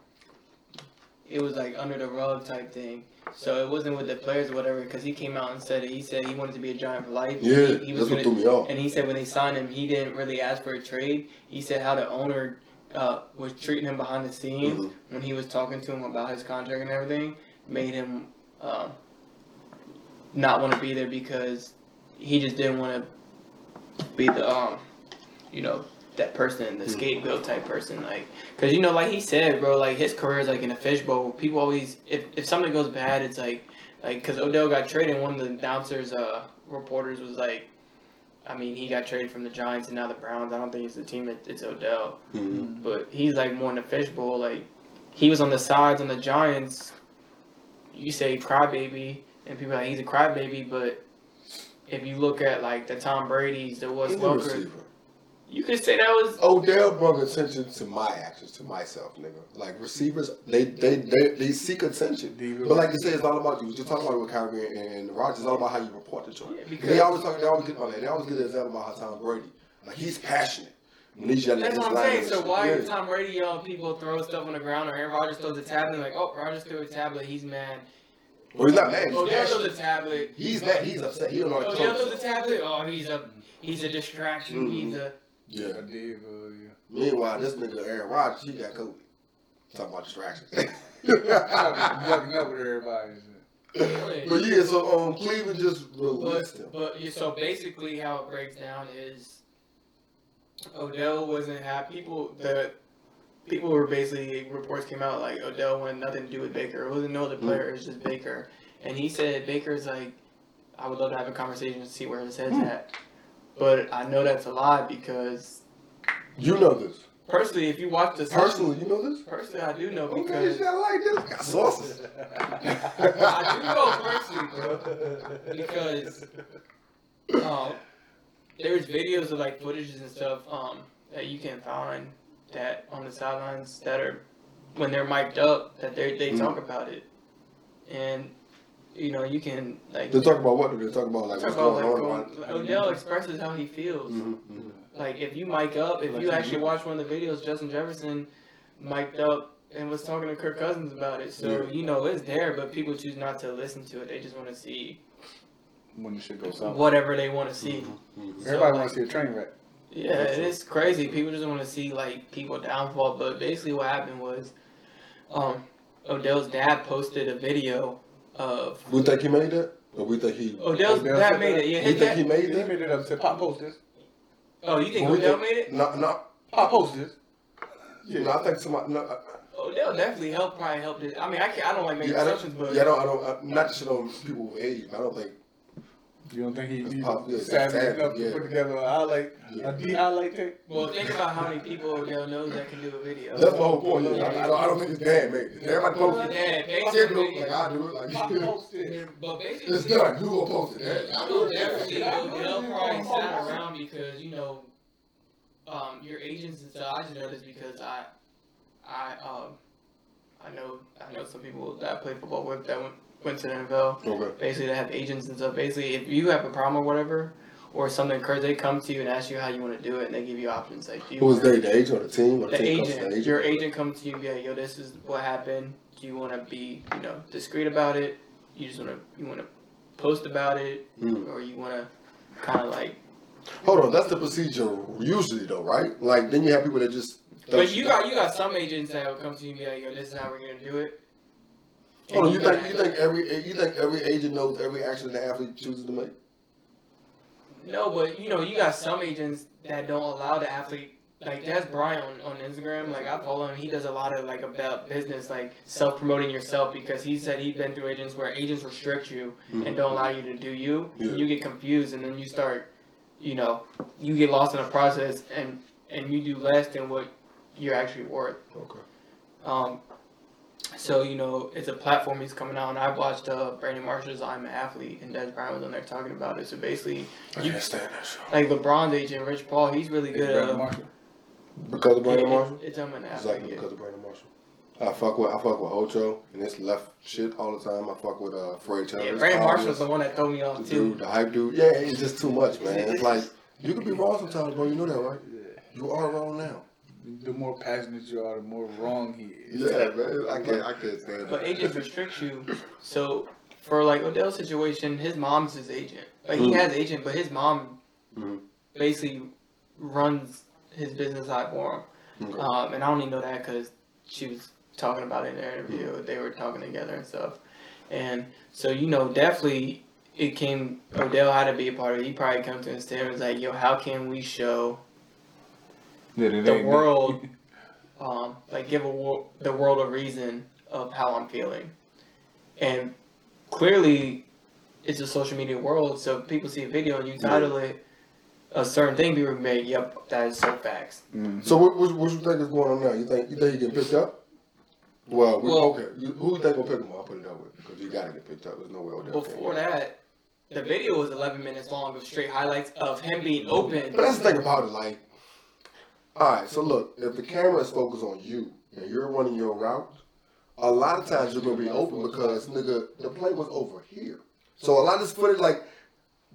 It was like under the rug type thing. So it wasn't with the players or whatever, because he came out and said it. He said he wanted to be a Giant for life. Yeah, he, he that's what gonna- threw me off. And he said when they signed him, he didn't really ask for a trade. He said how the owner uh, was treating him behind the scenes Mhm. when he was talking to him about his contract and everything, made him um, not want to be there because he just didn't want to be the um, you know, that person, the scapegoat type person, like, cause you know, like he said, bro, like his career is like in a fishbowl. People always, if if something goes bad, it's like, like, cause Odell got traded. One of the announcers, uh, reporters was like, I mean, he got traded from the Giants and now the Browns. I don't think it's the team. It, it's Odell, Mhm. but he's like more in the fishbowl. Like, he was on the sides on the Giants. You say crybaby, and people are like he's a crybaby, but if you look at like the Tom Brady's, the Wes Welker. You could say that was Odell brought attention to my actions, to myself, nigga. Like receivers, they they they, they seek attention. But like you said, it's all about you. We just talking about it with Kyrie and, and Rodgers. It's all about how you report the joint. Yeah, because- they always talk. They always get. Okay, they always get an example about how Tom Brady, like he's passionate. When he's yelling That's at what I'm saying. So why shit. is Tom Brady yelling people throw stuff on the ground or Aaron Rodgers throws a tablet like, oh, Rodgers threw a tablet, he's mad. Well, he's not mad. He's Odell throws a tablet. He's mad. He's upset. He don't know how to Odell throws a tablet. Oh, he's a he's a distraction. Mhm. He's a Yeah. I did, uh, yeah. Meanwhile, this nigga Aaron Rodgers, he got COVID. Talking about distractions. Yucking up with everybody. but yeah, so um, Cleveland just released him. But, but yeah, so basically, how it breaks down is Odell wasn't happy. People the people were basically reports came out like Odell wanted nothing to do with Baker. It wasn't no other player. It was just Baker. And he said Baker's like, I would love to have a conversation to see where his head's at. But I know that's a lie because You know this. personally, if you watch this, Personally, you know this? personally I do know because shit, I like this. Got sauces. I do know personally, bro. because um, there's videos of like footages and stuff um, that you can find that on the sidelines that are when they're mic'd up that they they Mm. talk about it, and you know you can like They talk about what? They talk about like talk what's about going like on. going, Odell expresses how he feels. Mhm, mhm. Like if you mic up, if you you actually watch one of the videos, Justin Jefferson mic'd up and was talking to Kirk Cousins about it. So Yeah. you know it's there, but people choose not to listen to it. They just want to see When the shit goes south. whatever they want to see. Mhm. Everybody wants to see a train wreck. Yeah, it is crazy. People just want to see like people downfall. But basically, what happened was, um, Odell's dad posted a video of We think he made that, or we think he. Odell's Odell dad said made that? it. Yeah, You his think he dad. made He made it up to Pop Post this. Oh, you think Or Odell think- made it? No, no. Pop Post this. No, I think somebody. No, uh, Odell definitely helped. Probably helped it. I mean, I can't, I don't like making yeah, assumptions, but yeah, I don't, I don't, uh, not to shit on people with age, but I don't think You don't think he, It's he pop- yeah, savvy savvy, enough yeah. to put together a highlight, Yeah. a D highlight tape? Well, think about how many people Odell knows that can do a video. That's my whole point. Yeah. I, I, don't, I don't think it's bad, man. Everybody post it. Yeah, Check basically, it like I do it. Like I posted. but basically, it's basically, done. You gonna post it? I know definitely Odell probably sat around because you know, um, your agents and stuff. I just know this because I, I um, I know I know some people that I played football with that went went to the NFL. Okay. Basically, they have agents and stuff. Basically, if you have a problem or whatever, or something occurs, they come to you and ask you how you want to do it, and they give you options like do you Who they? The agent or the team? Or the team comes to agent, your agent comes to you and be like, yo, this is what happened. Do you want to be, you know, discreet about it? You just want to, you want to post about it, Mm. or you want to kind of like. Hold on, that's the procedure usually though, right? Like then you have people that just. But you got you got some agents that will come to you and be like, yo, this is how we're gonna do it. And Hold on, you gotta think you think every you think every agent knows every action the athlete chooses to make? No, but you know, you got some agents that don't allow the athlete. Like that's Brian on, on Instagram. Like I follow him. He does a lot of like about business, like self promoting yourself, because he said he's been through agents where agents restrict you and don't allow you to do you. Yeah. You get confused, and then you start, you know, you get lost in the process, and and you do less than what you're actually worth. Okay. Um, so you know, it's a platform he's coming out, and I watched uh, Brandon Marshall's "I'm an Athlete," and Dez Bryant was on there talking about it. So basically, I You- can't stand that show. like LeBron's agent, Rich Paul, he's really good. Brandon At, Marshall. Because of Brandon yeah, Marshall. it- It's I'm an Exactly athlete. because of Brandon Marshall. I fuck with I fuck with Ocho and this left shit all the time. I fuck with uh Fred Yeah, Taylor. yeah Brandon Marshall's the one that threw me the off dude, too. the hype dude. Yeah, it's just too much, man. It's like you could be wrong sometimes, bro. You know that, right? You are wrong now. The more passionate you are, the more wrong he is. Yeah, man. I can't I can't stand But it. agents restrict you. So for like Odell's situation, his mom's his agent. Like he Mhm. has agent, but his mom Mhm. basically runs his business side for him. Okay. Um, and I only know that because she was talking about it in their interview. They were talking together and stuff. And so, you know, definitely it came, Odell had to be a part of it. He probably come to us and was like, yo, how can we show Yeah, they- the world, um, like give a wor- the world a reason of how I'm feeling? And clearly, it's a social media world, so people see a video and you title it a certain thing, people may, yep, that is so facts. Mhm. So what, what what you think is going on now? You think you think he getting picked up? Well, we, Well- okay. You, who you think will pick him up? I'll put it that way because he got to get picked up. There's no way Odell. Before that, the video was 11 minutes long of straight highlights of him being open. But that's the thing about it, like, all right. So look, if the camera is focused on you and you're running your route, a lot of times you're gonna be open because nigga, the play was over here. So a lot of this footage, like,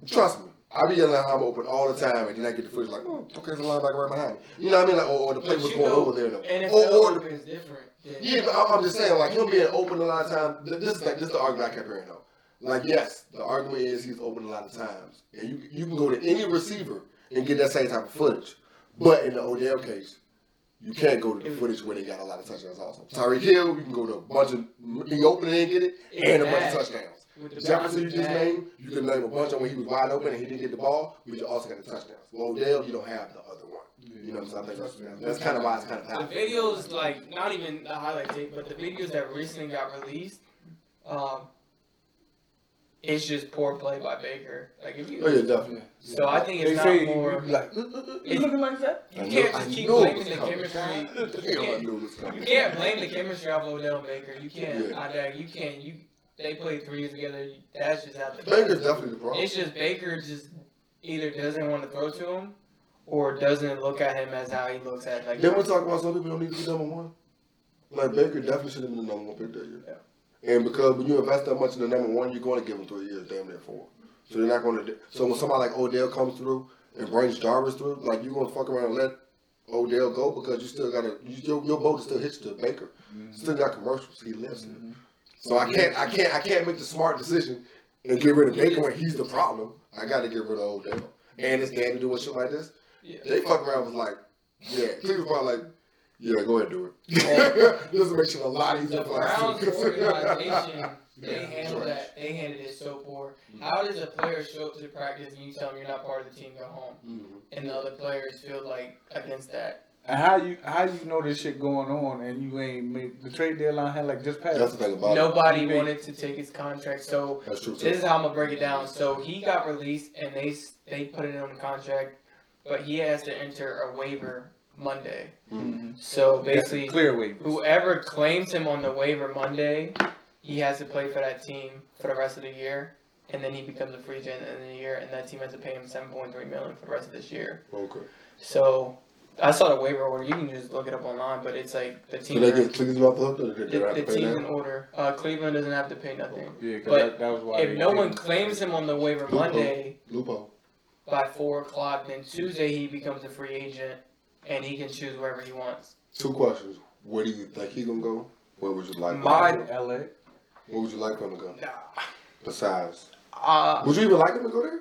trust me. I be yelling I'm open all the time, and then I get the footage like, oh, okay, there's a linebacker right behind me. You know what I mean? Like, or, or the play was going know, over there. Though. Or, or the is different. Yeah, but I'm I'm just saying, like him being open a lot of times. This is like, this is the argument I kept hearing though. Like, yes, the argument is he's open a lot of times, and you you can go to any receiver and get that same type of footage. But in the Odell case, you can't go to the footage where they got a lot of touchdowns. Also, Tyreek Hill, you can go to a bunch of he open and get it, and a bunch of touchdowns. The Jefferson, you just Browns, named, you can name a bunch of when he was wide open and he didn't get the ball, but you also got the touchdowns. Well, Odell, you don't have the other one. You know what I'm saying? That's, that's kind of why it's kind of happening. The videos, like, not even the highlight tape, but the videos that recently got released, um, it's just poor play by Baker. Like, if you. Oh yeah, definitely. So I think it's They not say more. you like, uh, uh, uh, you looking like that? You I can't just I keep blaming the coming. chemistry. You can't, knew it was coming. you can't blame the chemistry of Odell Baker. You can't. Yeah. I, you can't. You they played three years together. That's just out the. Baker's definitely the problem. It's just Baker just either doesn't want to throw to him, or doesn't look at him as how he looks at like. Then we talk about some people don't need to be number one. Like Baker definitely should have been the number one pick that year. And because when you invest that much in the number one, you're going to give him three years, damn near four. So you're not going to. So when somebody like Odell comes through and brings Jarvis through, like you're going to fuck around and let Odell go because you still got to. Your, your boat is still hitched to Baker. Mm-hmm. Still got commercials. He lives in. Mm-hmm. So I can't. I can't. I can't make the smart decision and get rid of Baker when he's the problem. I got to get rid of Odell. And his daddy doing shit like this. Yeah. They fuck around was like, yeah. Cleveland probably like, yeah, go ahead and do it. this makes it a lot easier The for us. Browns organization, they handle that. They handled it so poor. How does a player show up to practice and you tell them you're not part of the team, go home, Mhm. and the other players feel like against that? And how you how you know this shit going on and you ain't made the trade deadline had like just passed. That's the thing about. Nobody Maybe. wanted to take his contract, so That's true. this is how I'm gonna break it down. So he got released, and they they put it on the contract, but he has to enter a waiver Monday. Mhm. So basically, clear waivers. whoever claims him on the waiver Monday, he has to play for that team for the rest of the year, and then he becomes a free agent in the year, and that team has to pay him seven point three million for the rest of this year. Okay. So I saw the waiver order. You can just look it up online, but it's like the So team. they get Cleveland off the hook, or they, the, they the to team's in order. Uh, Cleveland doesn't have to pay nothing. Yeah, 'cause But that, that was why. If no one claims him on the waiver Monday Loophole. by four o'clock, then Tuesday he becomes a free agent, and he can choose wherever he wants. Two questions. Where do you think he gonna go? Where would you like? him My- to go? LA. Where would you like him to go? Nah. Besides, Uh, would you even like him to go there?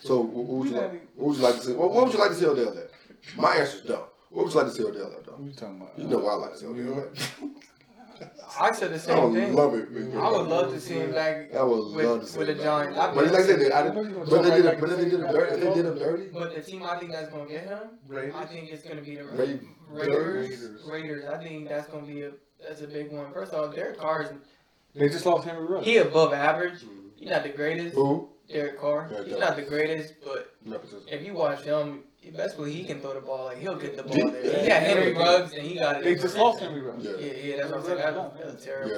So, what, what would you like? What would you like to see? What, what would you like to see Odell there? My answer is no. What would you like to see Odell there, though? What you talking about? You know why I like to see Odell. York. I said the I same would thing. love it. man. I would love to see him back. I would love to with, see with the him back. I But like I said, they, I, I know you gonna but they did that it. But they did it dirty. They did him dirty. But the team I think that's gonna get him, Raiders. I think it's gonna be the Ra- Raiders. Raiders. Raiders. I think that's gonna be a that's a big one. First off, Derek Carr is They just lost Henry Ruggs. he above average. He's not the greatest. Who? Derek Carr. Yeah, He's not the greatest, but Nepotism. if you watch him, you best believe he can throw the ball. Like he'll get the ball Yeah. there. He got Henry Ruggs and he got it. They just lost Henry Ruggs. Yeah. Yeah, yeah, that's what I'm saying. That's, that's terrible.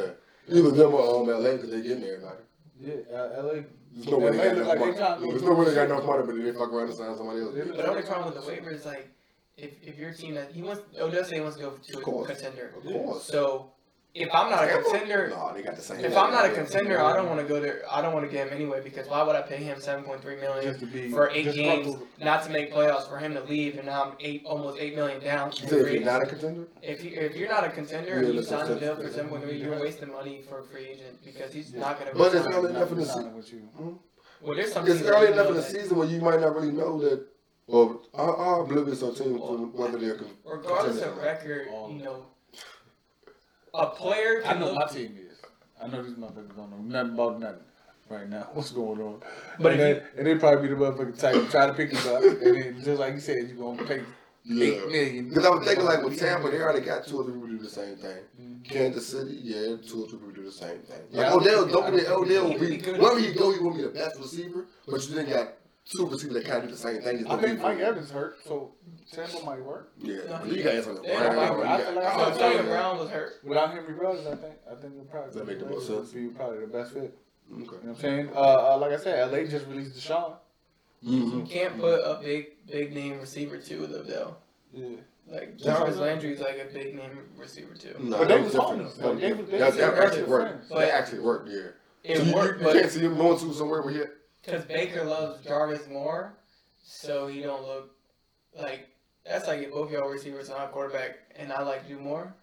Yeah. Either them or um, LA because they getting everybody. Yeah, uh, LA. There's no way they LA got look enough money. to- There's no way they got enough money, but they fuck around and sign somebody else. But the only problem with the waiver is like, if if your team that he wants, Odell say he wants to go to a contender. Of course. So if I'm not a contender, No, they got the same. if I'm not a contender, I don't want to go there. I don't want to get him anyway because why would I pay him seven point three million Just to be for eight just games, buckle- not to make playoffs, for him to leave, and now I'm eight almost eight million down. You said if you're not a contender? If you if you're not a contender and you that's sign what Odell I'm for saying. seven point three, you're wasting money for a free agent because he's not gonna. But it's early enough in the season. with you. Hmm? well, there's some It's early enough in the season where you might not really know that, or are, are oblivious of teams to whether they're. con- regardless of contenders. record, you know, a player I know look. my team is. I know these motherfuckers don't know nothing about nothing right now. What's going on? But and, if then, and they probably be the motherfucking type to try to pick you up, and then just like you said, you gonna pay eight million. Because I was thinking like with Tampa, they already got two or three people do the same thing. Mm-hmm. Kansas City, yeah, two or three people do the same thing. Like Yeah. Odell, don't get Odell will be be wherever he go, he won't be the best receiver, but you then got two receivers that kind of do the same thing. He's I gonna think be- Mike Evans hurt, so Tampa might work. Yeah, No, but you got Antonio Yeah, Brown. I you feel got- like- So Brown was hurt. Without Henry Ruggs, I think I think it'll probably That make the most Raiders sense. Be probably the best fit. Okay. You know what I'm saying? Uh, uh, like I said, LA just released DeSean. Mhm. You can't put a big big name receiver too with Odell. Yeah. Like Jarvis Landry's like a big name receiver too. No, But they that was different, homies. though. Like, they was- they That that actually worked. friends. That actually worked, yeah. It So you, worked, you but can't see him going to somewhere where he because Baker loves Jarvis more, so he don't look like that's like if both y'all receivers and I quarterback and I like you more.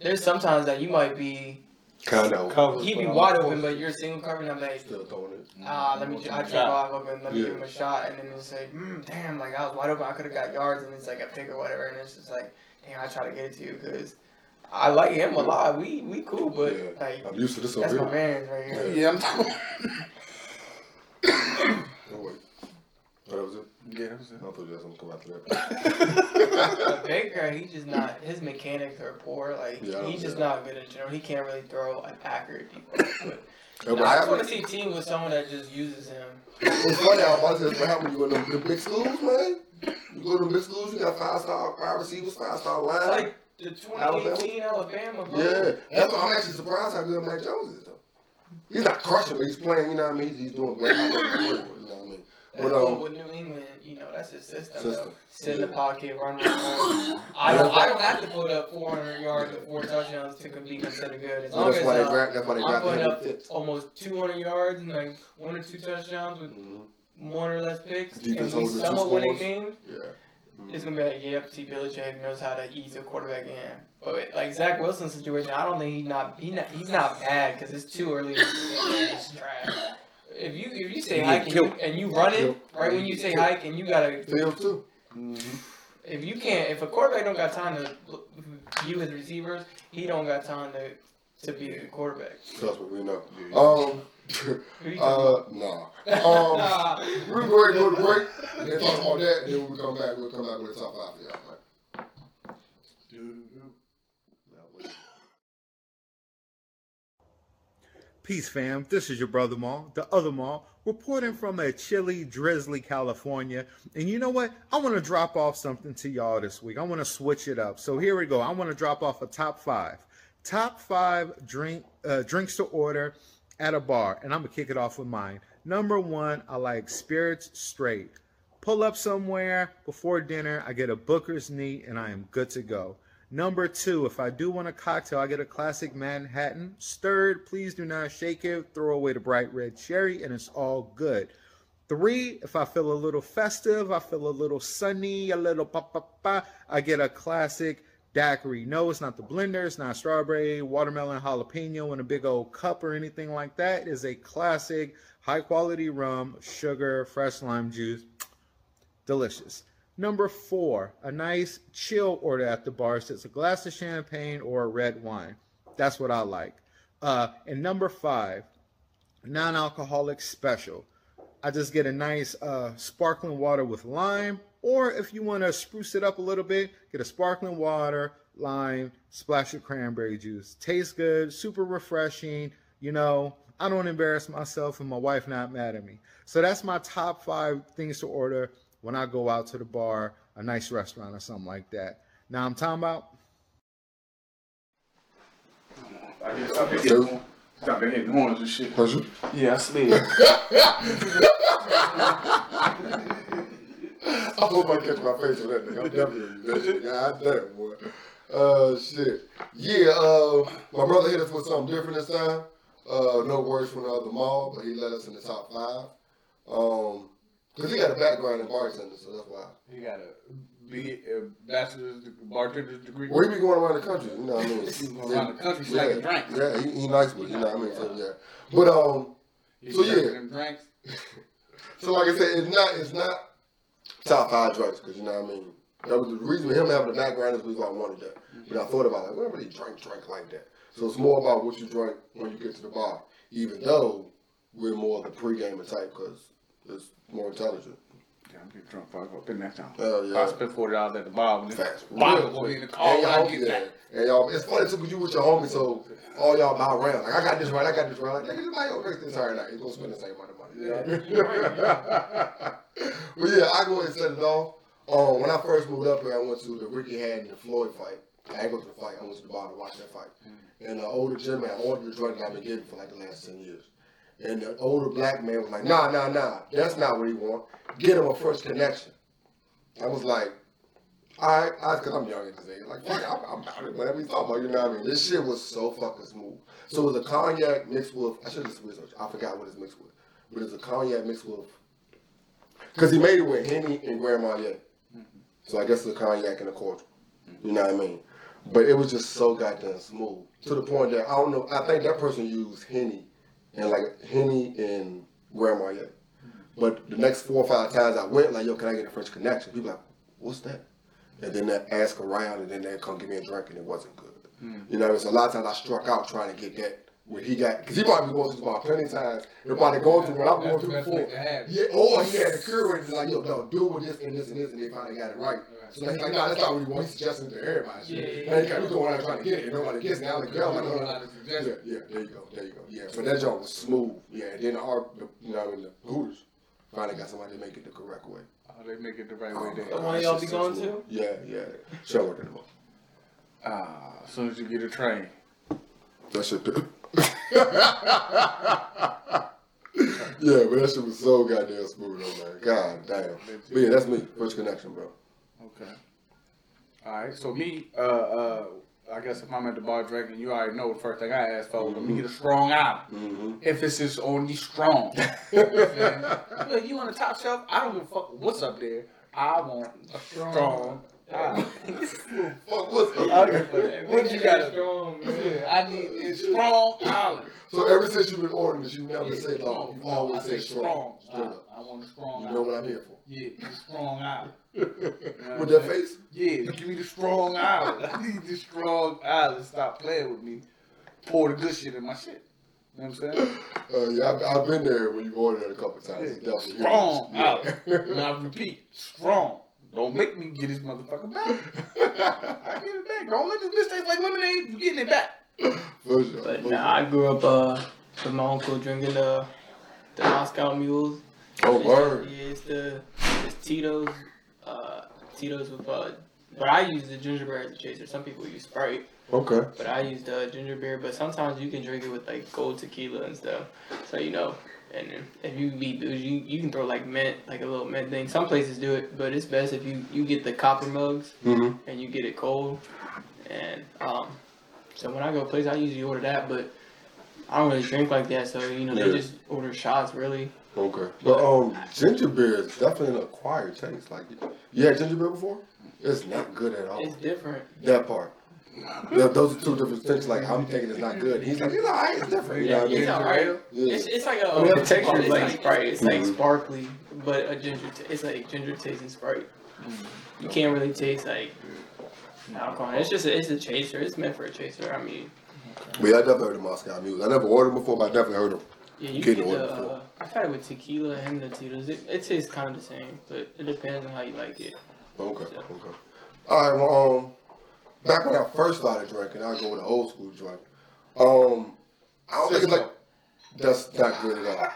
There's sometimes that you might be kind of Covered, he be wide open, but you're single covering. And I'm like, still throwing it. ah, let me I try Shot. wide open, let me Yeah. give him a shot, and then it's like, mm, damn, like I was wide open, I could have got yards, and it's like a pick or whatever, and it's just like, damn, I try to get it to you because I like him a lot. We we cool, but Yeah. like I'm used to this that's my already. man right here. Yeah, I'm talking. Oh, wait. Oh, that was it? Yeah, that was it. I thought you had something come after that. But Baker, he's just not his mechanics are poor. Like Yeah, he's just not good in general. He can't really throw an accurate. But Yeah, but I just want to see a team with someone that just uses him. It's funny how about this, what happened when you go to the big schools, man? You go to the big schools, you got five star wide receivers, five star It's line. like the 2018 Alabama, bro. Yeah, that's why I'm actually surprised how good Mac Jones is, though. He's not crushing, but he's playing, you know what I mean? He's, he's doing great. You know what I mean? But, But, um, with New England, you know, that's his system. System. Sit in the pocket, run. run. I don't. I don't have to put up 400 yards or four touchdowns to be considered good. As long that's as why they uh, gra- that's why they I'm putting up almost 200 yards and like one or two touchdowns with Mhm. one or less picks, Defense and we holds the two somewhat winning scores. games. Yeah. It's gonna be like, yep, T. Belichick knows how to ease a quarterback in. But like Zach Wilson's situation, I don't think he's not he not he's not bad because it's too early. He's. If you if you say hike and you, and you run it right when you say hike and you gotta Fields, too. if you can't if a quarterback don't got time to look- view his receivers, he don't got time to to be a quarterback. Trust me, we know. Um, Who you uh, nah. Um, nah. We're going to go to break and then talk about that. Then when we come back, we'll come back with a top five for y'all. Right? Peace, fam. This is your brother Ma. the other Ma. reporting from a chilly, drizzly California. And you know what? I want to drop off something to y'all this week. I want to switch it up. So here we go. I want to drop off a top five, top five drink uh, drinks to order at a bar, and I'm gonna kick it off with mine. Number one, I like spirits straight. Pull up somewhere before dinner, I get a Booker's neat, and I am good to go. Number two, if I do want a cocktail, I get a classic Manhattan. Stirred, please do not shake it. Throw away the bright red cherry, and it's all good. Three, if I feel a little festive, I feel a little sunny, a little pa pa pa, I get a classic daiquiri. No, it's not the blender, it's not strawberry, watermelon, jalapeno in a big old cup or anything like that. It is a classic, high quality rum, sugar, fresh lime juice. Delicious. Number four, a nice chill order at the bar. So it's a glass of champagne or a red wine. That's what I like. Uh, and number five, non-alcoholic special. I just get a nice uh, sparkling water with lime, or if you want to spruce it up a little bit, get a sparkling water, lime, splash of cranberry juice. Tastes good, super refreshing. You know, I don't embarrass myself, and my wife not mad at me. So that's my top five things to order when I go out to the bar, a nice restaurant or something like that. Now I'm talking about I guess I've been hitting, I've been hitting horns and shit. Pleasure. Yeah, I slid. I hope I catch my face on that thing. I'm definitely. God damn, boy. Uh, shit. Yeah, uh, my brother hit us with something different this time. Uh, no words from the other mall, but he led us in the top five. Um, cause he got a background in bartending, so that's why. He got a B, a bachelor's degree, bartender's degree. Well, he be going around the country, you know what I mean? He go around the country yeah, drinks. Yeah, he, he nice with you know what I mean? So, yeah. But, um, He So, yeah. drinks. So like I said, it's not it's not top five drinks because you know what I mean. That was the reason him having a background is because I wanted that. But I thought about it, like, we don't really drink drink like that. So it's more about what you drink when you get to the bar. Even though we're more of the pre-gamer type because it's more intelligent. Yeah, I'm getting drunk. Fuck up in that time. Hell yeah. I spent forty dollars at the bar when Facts. the bottle will be in the car And y'all, get yeah. back. And y'all, it's funny too because you with your homies, so all y'all buy around. Like I got this right, I got this right. Like, nigga, just buy your drink this entire night. You gonna spend the same amount of money. You know what I mean? but yeah, I go ahead and set it off. Um, when I first moved up here, I went to the Ricky Hatton and the Floyd fight. I didn't go to the fight. I went to the bar to watch that fight. And the older gentleman ordered the drink I've been getting for like the last ten years. And the older black man was like, Nah, nah, nah. That's not what he want. Get him a first connection. I was like, all right, I, I'm young at this age. Like, fuck, I'm, I'm about it, whatever you talking about, you know what I mean? This shit was so fucking smooth. So it was a cognac mixed with, I should have researched, I forgot what it's mixed with. But it's a cognac mixed with, cause he made it with Henny and Grand Marnier. Mm-hmm. So I guess it's a cognac and a cordial. Mm-hmm. You know what I mean? But it was just so goddamn smooth. To the point that, I don't know, I think that person used Henny and like Henny and Grand Marnier. But the next four or five times I went, like, yo, can I get a French connection? People like, what's that? And then they ask around, and then they come give me a drink, and it wasn't good. You know, so a lot of times I struck out trying to get that where he got, because he probably going through the bar plenty of times. They're going through what I'm going through before. Yeah, or he had a cure and like, yo, no, do with this and this and this, and they finally got it right. So he's like, nah, that's not what he wants. He's suggesting to everybody. Yeah, yeah, And he got me going around trying to get it, and nobody gets it. Now the girl, like, You no, know, no, a lot no. Yeah, yeah, there you go, there you go. Yeah, so that joint was smooth. Yeah, and then our, the, you know, I the Hooters finally got somebody to make it the correct way. Oh, they make it the right way The there. one y'all be going to? Yeah, yeah. Show work in the morning. Ah, as soon as you get a train. That shit. yeah, but that shit was so goddamn smooth though, man. God damn. But yeah, that's me. First connection, bro. Okay. All right. So me, uh, uh, I guess if I'm at the bar drinking, you already know the first thing I ask for. Let me get a strong island. Mm-hmm. Emphasis on the strong. you know what I'm saying? Look, you on the top shelf? I don't give a fuck what's up there. I want a strong island. Fuck, what's I up? don't give a. What you got? strong, man. I need a strong island. So ever since you've been ordering this, you never Yeah, say long. You've always I said say strong. Straight I. I want a strong You island. know what I'm here for. Yeah, a strong island. With that face? Yeah, give me the strong island. I need the strong island. Stop playing with me. Pour the good shit in my shit. You know what I'm saying? Uh, yeah, I've, I've been there when you ordered it a couple times. It's definitely Strong Yeah. island. And I repeat, strong. Don't make me get this motherfucker back. I get it back. Don't let this bitch taste like lemonade. You getting it back. For sure. But for nah, I grew up uh, with my uncle drinking the the Moscow Mules. Oh, It's- word. Yeah, it's the it's Tito's, uh, Tito's with uh, but I use the ginger beer as a chaser. Some people use Sprite, Okay. but I use the ginger beer. But sometimes you can drink it with like gold tequila and stuff. So you know, and if you be bougie, you, you can throw like mint, like a little mint thing. Some places do it, but it's best if you you get the copper mugs Mm-hmm. and you get it cold. And um, so when I go place, I usually order that, but I don't really drink like that. So you know, Yeah. they just order shots really. Okay. But um, ginger beer is definitely an acquired taste. Like, you had ginger beer before? It's not good at all. It's different. That part. Th- those are two different things. Like, I'm thinking it's not good. He's like, it's alright, it's different. You know what I mean? It's alright. Yeah. It's, it's like a I mean, the it's texture is like Sprite. It's like Mhm. sparkly, but a ginger. T- it's like ginger tasting Sprite. You can't really taste like alcohol. It's just a, it's a chaser. It's meant for a chaser. I mean, But yeah, I definitely heard of Moscow Mule. I never ordered them before, but I definitely heard them. yeah, you Couldn't get the. before. Uh, I've had it with tequila and the Tito's. It, it tastes kind of the same, but it depends on how you like it. Okay, okay. All right, well, um, back when I first started drinking, I go with the old school drink. Um, I don't think it's like that's not good at all.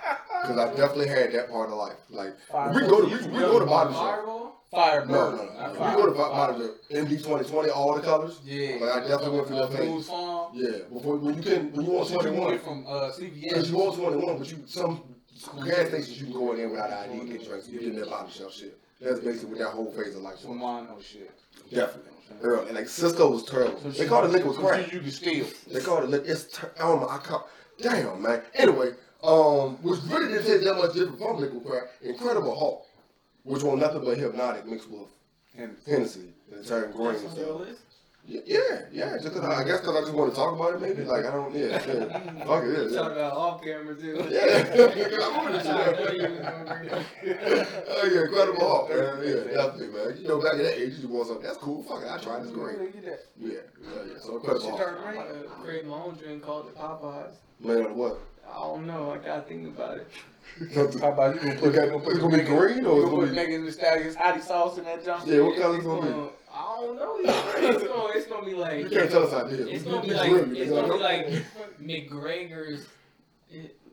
Because I definitely had that part of life. Like we go to we, we go to bottom shop. Fireball? No, no, no. Not We go to bottom shop. MD twenty twenty, all the colors. Yeah. Like I definitely went through that phase. Yeah, before when you can when you want twenty one. from uh, Because CVS. you want 21, but you some gas stations you can go in there without ID and get drinks. You get in that bottom shelf shit. That's basically what that whole phase of life was. shit. Definitely. Early. And like Cisco was terrible. They called it liquid Some crack. shit You can steal. They called it liquid. It's ter- I don't. I call. Damn man. Anyway, um, which really didn't taste that much different from liquid crack. Incredible Hulk, which was nothing but Hpnotiq mixed with And Hennessy and turned green and That's on your stuff. Yeah, yeah, yeah. Just 'cause I, I guess because I just want to talk about it, maybe. Like I don't. Yeah, yeah. Fuck it. Yeah, Talk about off camera too. Yeah. I wanted to I know. know you was gonna bring that. Oh yeah, incredible Hulk, man. Yeah, definitely, man. You know, back in that age, you just want something. That's cool. Fuck it, I tried. It's great. Yeah, yeah, yeah. So incredible Shit Hulk. turned I'm green. about to create my own drink called the Popeyes. Man, what? I don't know. I gotta think about it. How about you gonna put that? Gonna put It's gonna be green or it's gonna be? Megan Thee Stallion's hottie sauce in that junk? Yeah, what color it's gonna gonna, I don't know. It's gonna, it's gonna be be? like. You can't tell us ideas. It's You- gonna be you like. It's gonna be like McGregor's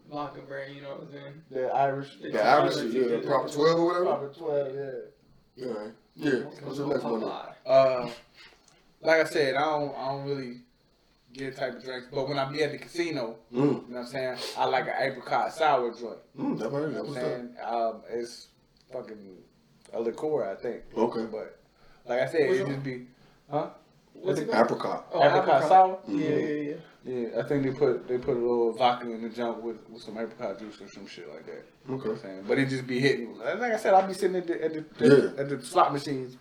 vodka brand. You know what I'm saying? The Irish. The average shit, yeah, the proper twelve or whatever. Proper twelve, yeah. Yeah, yeah. What's your next one? then? Popeye. Uh, like I said, I don't, I don't really get type of drinks, but when I be at the casino, Mm, you know what I'm saying, I like an apricot sour joint. mm, never heard You know of what that. I'm saying? Um, it's fucking a liqueur, I think. Okay. But like I said, What's it just be, huh? What's it? Apricot. Oh, Apricot sour? Yeah, yeah, yeah. Yeah, I think they put they put a little vodka in the junk with, with some apricot juice or some shit like that. You know what I'm Okay. saying? But it just be hitting. Like I said, I'll be sitting at the at the, Yeah. at the slot machines,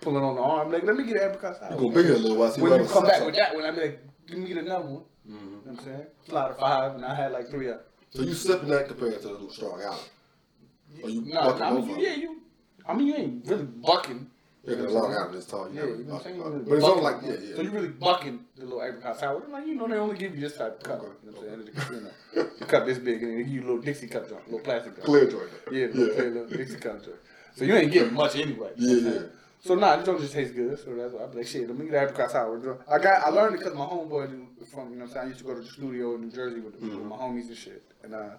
pulling on the arm. Like, let me get an apricot sour. You be here a little while. See when you I'm come back saying. with that one, I be like, give me another one. Mhm. You know what I'm saying? Slide of five, and I had like three of them. So you sipping that compared to the little strong out? Or you No, bucking I mean, you, yeah, you. I mean, you ain't really bucking. Yeah, long out is tall. Yeah, you know what I'm saying? You But it's only like yeah, yeah. So you really bucking the little apricot sour. Like, you know, they only give you this type of cup. Okay. You know what I'm saying? The cup this big, and they give you a little Dixie cup, junk, little plastic cup. Clear joint. Yeah, little, Yeah. clear little Dixie cup. junk. So you ain't getting much anyway. Yeah, yeah. So nah, this don't just taste good. So that's why I'm like, shit, let me get that apricot sour. joint. I got, I learned it because my homeboy from, you know what I'm saying? I used to go to the studio in New Jersey with, with my homies and shit. And uh,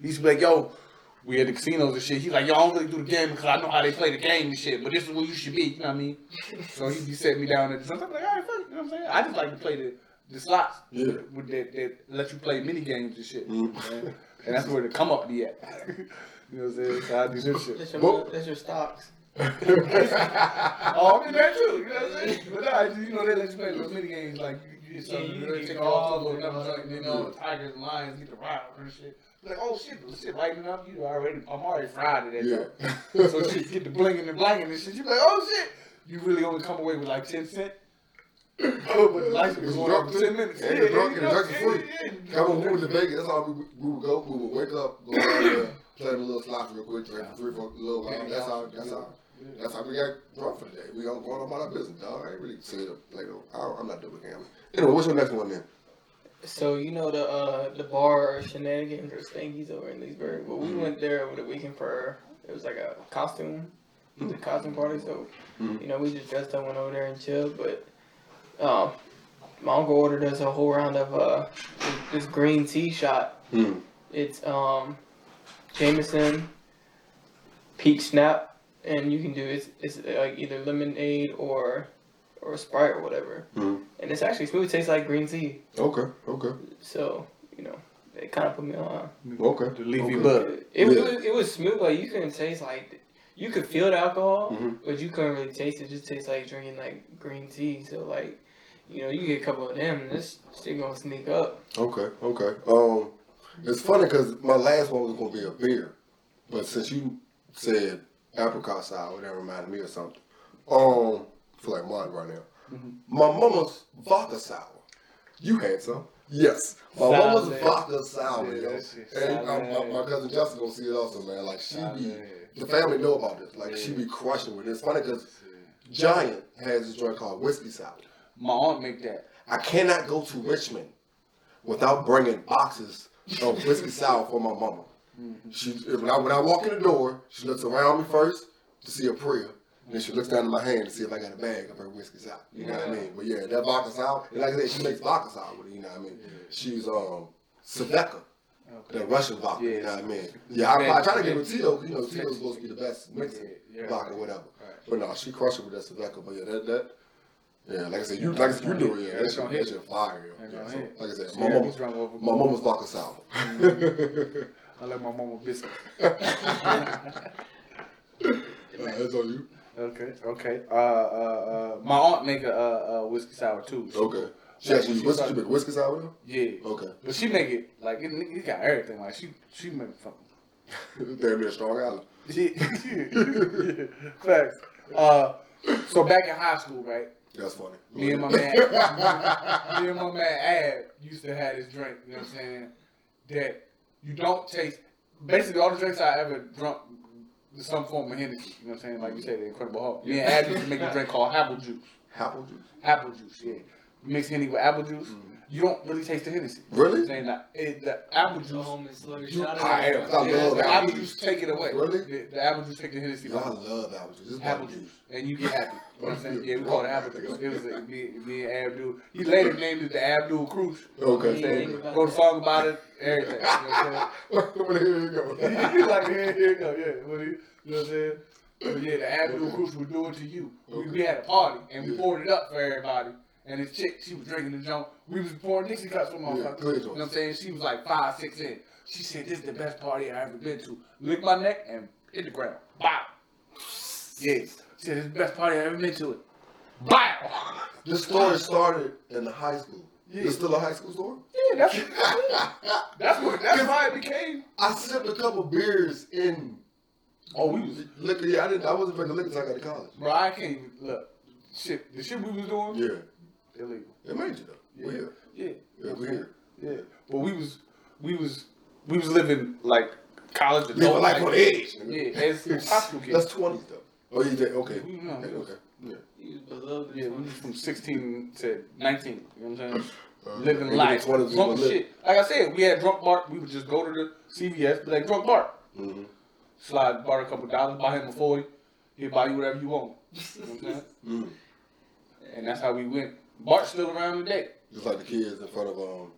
he used to be like, yo, we at the casinos and shit. He's like, yo, I don't really do the game because I know how they play the game and shit, but this is where you should be, you know what I mean? So he'd be setting me down at sometimes like, all right, fuck, you know what I'm saying? I just like to play the, the slots Yeah. with that, that let you play mini games and shit. Mhm. man. And that's where the come up be at. you know what I'm saying? So I do this shit. That's your, Well- that's your stocks. Oh, I mean that too. You know what I'm saying? But nah, you know they let you play those mini games like you, Yeah, something, you get take calls off to a little and all then all the tigers and lions get the ride and shit. Like, oh shit, shit lighting up. You already, I'm already fried at that. Yeah. so shit, get the blinging and blanging and shit. You like, oh shit. You really only come away with like ten cent. Oh, but the lights was going on for ten minutes. And the drunk and the drugs free. yeah, yeah. Come on, we went to Vegas. That's how we, we would go. We would wake up, go down there, uh, play the little slots real quick, drink for three, four little while. Uh, that's how. That's how. That's how we got drunk for the day. We don't go on about our business, dog. I ain't really seen it. Like, I- I'm not doing gambling. Anyway, what's your next one then? So you know the uh the bar shenanigans or Stankies over in Leesburg. Well, Mm-hmm. we went there over the weekend for it was like a costume, it was a costume party. So Mhm. you know we just dressed up, went over there and chilled. But um, my uncle ordered us a whole round of uh this green tea shot. Mm. It's um, Jameson, Peach Schnapps, and you can do it's it's like either lemonade or or Sprite or whatever. Mm. And it's actually smooth. It tastes like green tea. Okay. Okay. So you know, it kind of put me on. Okay. The leafy okay. bud. It, it, Yeah. was, it was smooth. Like you couldn't taste like you could feel the alcohol, Mhm. but you couldn't really taste it. It just tastes like drinking like green tea. So like, you know, you get a couple of them, this shit gonna sneak up. Okay. Okay. Um, it's funny because my last one was gonna be a beer, but since you said apricot sour, that reminded me of something. Um, feel like mine right now. My mama's vodka sour. You had some. Yes. My mama's Solid. vodka sour, Yeah, yo. And um, my, my cousin Justin gonna see it also, man. Like she be, the family know about this. Like she be crushing with it. It's funny because Giant has this joint called whiskey sour. My aunt make that. I cannot go to Richmond without bringing boxes of whiskey sour for my mama. She when I when I walk in the door, she looks around me first to see a prayer. Then she looks down in my hand to see if I got a bag of her whiskey's out. You know what I mean? But yeah, that vodka sour, and like I said, she makes vodka sour with it. You know what I mean? She's um Svedka, the Russian vodka. You know what I mean? Yeah, I, I try to give her Tito. You know, Tito's supposed to be the best mixing Yeah, yeah. vodka, whatever. Right. But no, she crushed it with that Svedka. But yeah, that that. Yeah, like I said, you like you do it. Yeah, That's gonna hit. shit fire. Yeah, so, like I said, my we mama's drunk over- my mama's vodka sour. I like my mama biscuit. That's on you. Okay, okay. Uh, uh, uh, my aunt make a, uh, uh, whiskey sour too. She- Okay. She like, actually when whiskey, she make whiskey sour though? Yeah. Okay. But she make it like it, it got everything. Like she she make fucking Damn near Strong Island. yeah. Facts. Uh, so back in high school, right? That's funny. Me and my man, me and my man Ab used to have this drink. You know what I'm saying? That you don't taste. Basically, all the drinks I ever drunk some form of Hennessy. You know what I'm saying? Like you said, the Incredible Hulk. Me and Ab used to make a drink called apple juice. Apple juice. Apple juice, yeah. Mix Henny with apple juice. Mm. You don't really taste the Hennessy. Really? Saying that it, the apple juice. home and slurp You- shot I it. am. I Yeah, love the apple apple juice. juice take it away. Really? The, the apple juice take the Hennessy Yo, I love apple juice. This is Apple juice, and you get happy. You know what I'm saying? Yeah, we call it apple juice. It was a, me, me and Abdul. He later named it the Abdul Cruise. Okay. Saying, wrote a song about it, everything. You know what well, here you go. I'm saying? He's like, here, here you go, yeah. What he, you know what I'm saying? But yeah, the Abdul Cruise would do it to you. We, we had a party, and we Yeah. poured it up for everybody. And this chick, she was drinking the junk. We was pouring Dixie cups for Yeah, motherfuckers. clear you know what I'm saying? She was like five, six in. She said, this is the best party I ever been to. Lick my neck and hit the ground. Bow. Yeah. She said, this is the best party I ever been to. It. Bow. This story started in the high school. Yeah. It's still a high school story? Yeah, that's that's what that's why it became. I sipped a couple beers in Oh, we was liquor. Yeah, I didn't. I wasn't drinking liquor until I got to college. bro. I can't even look. Shit, the shit we was doing Yeah, illegal. it made you though. We're here. Yeah, Yeah, we're here. yeah. But we was we was we was living like college adult Living life on the edge. Yeah, as high school kids. That's twenties though. Oh, you did? Okay. We know. Okay. okay. Yeah. He was Yeah, we was from 16 to 19. You know what I'm saying? Uh, Living and life. Drunk shit. Like I said, we had drunk Bart. We would just go to the CVS, be like, drunk Bart. Mhm. Slide Bart a couple dollars, buy him a 40. He'll buy you whatever you want. You know what I'm saying? Mm. And that's how we went. Bart's still around today. Just like the kids in front of um,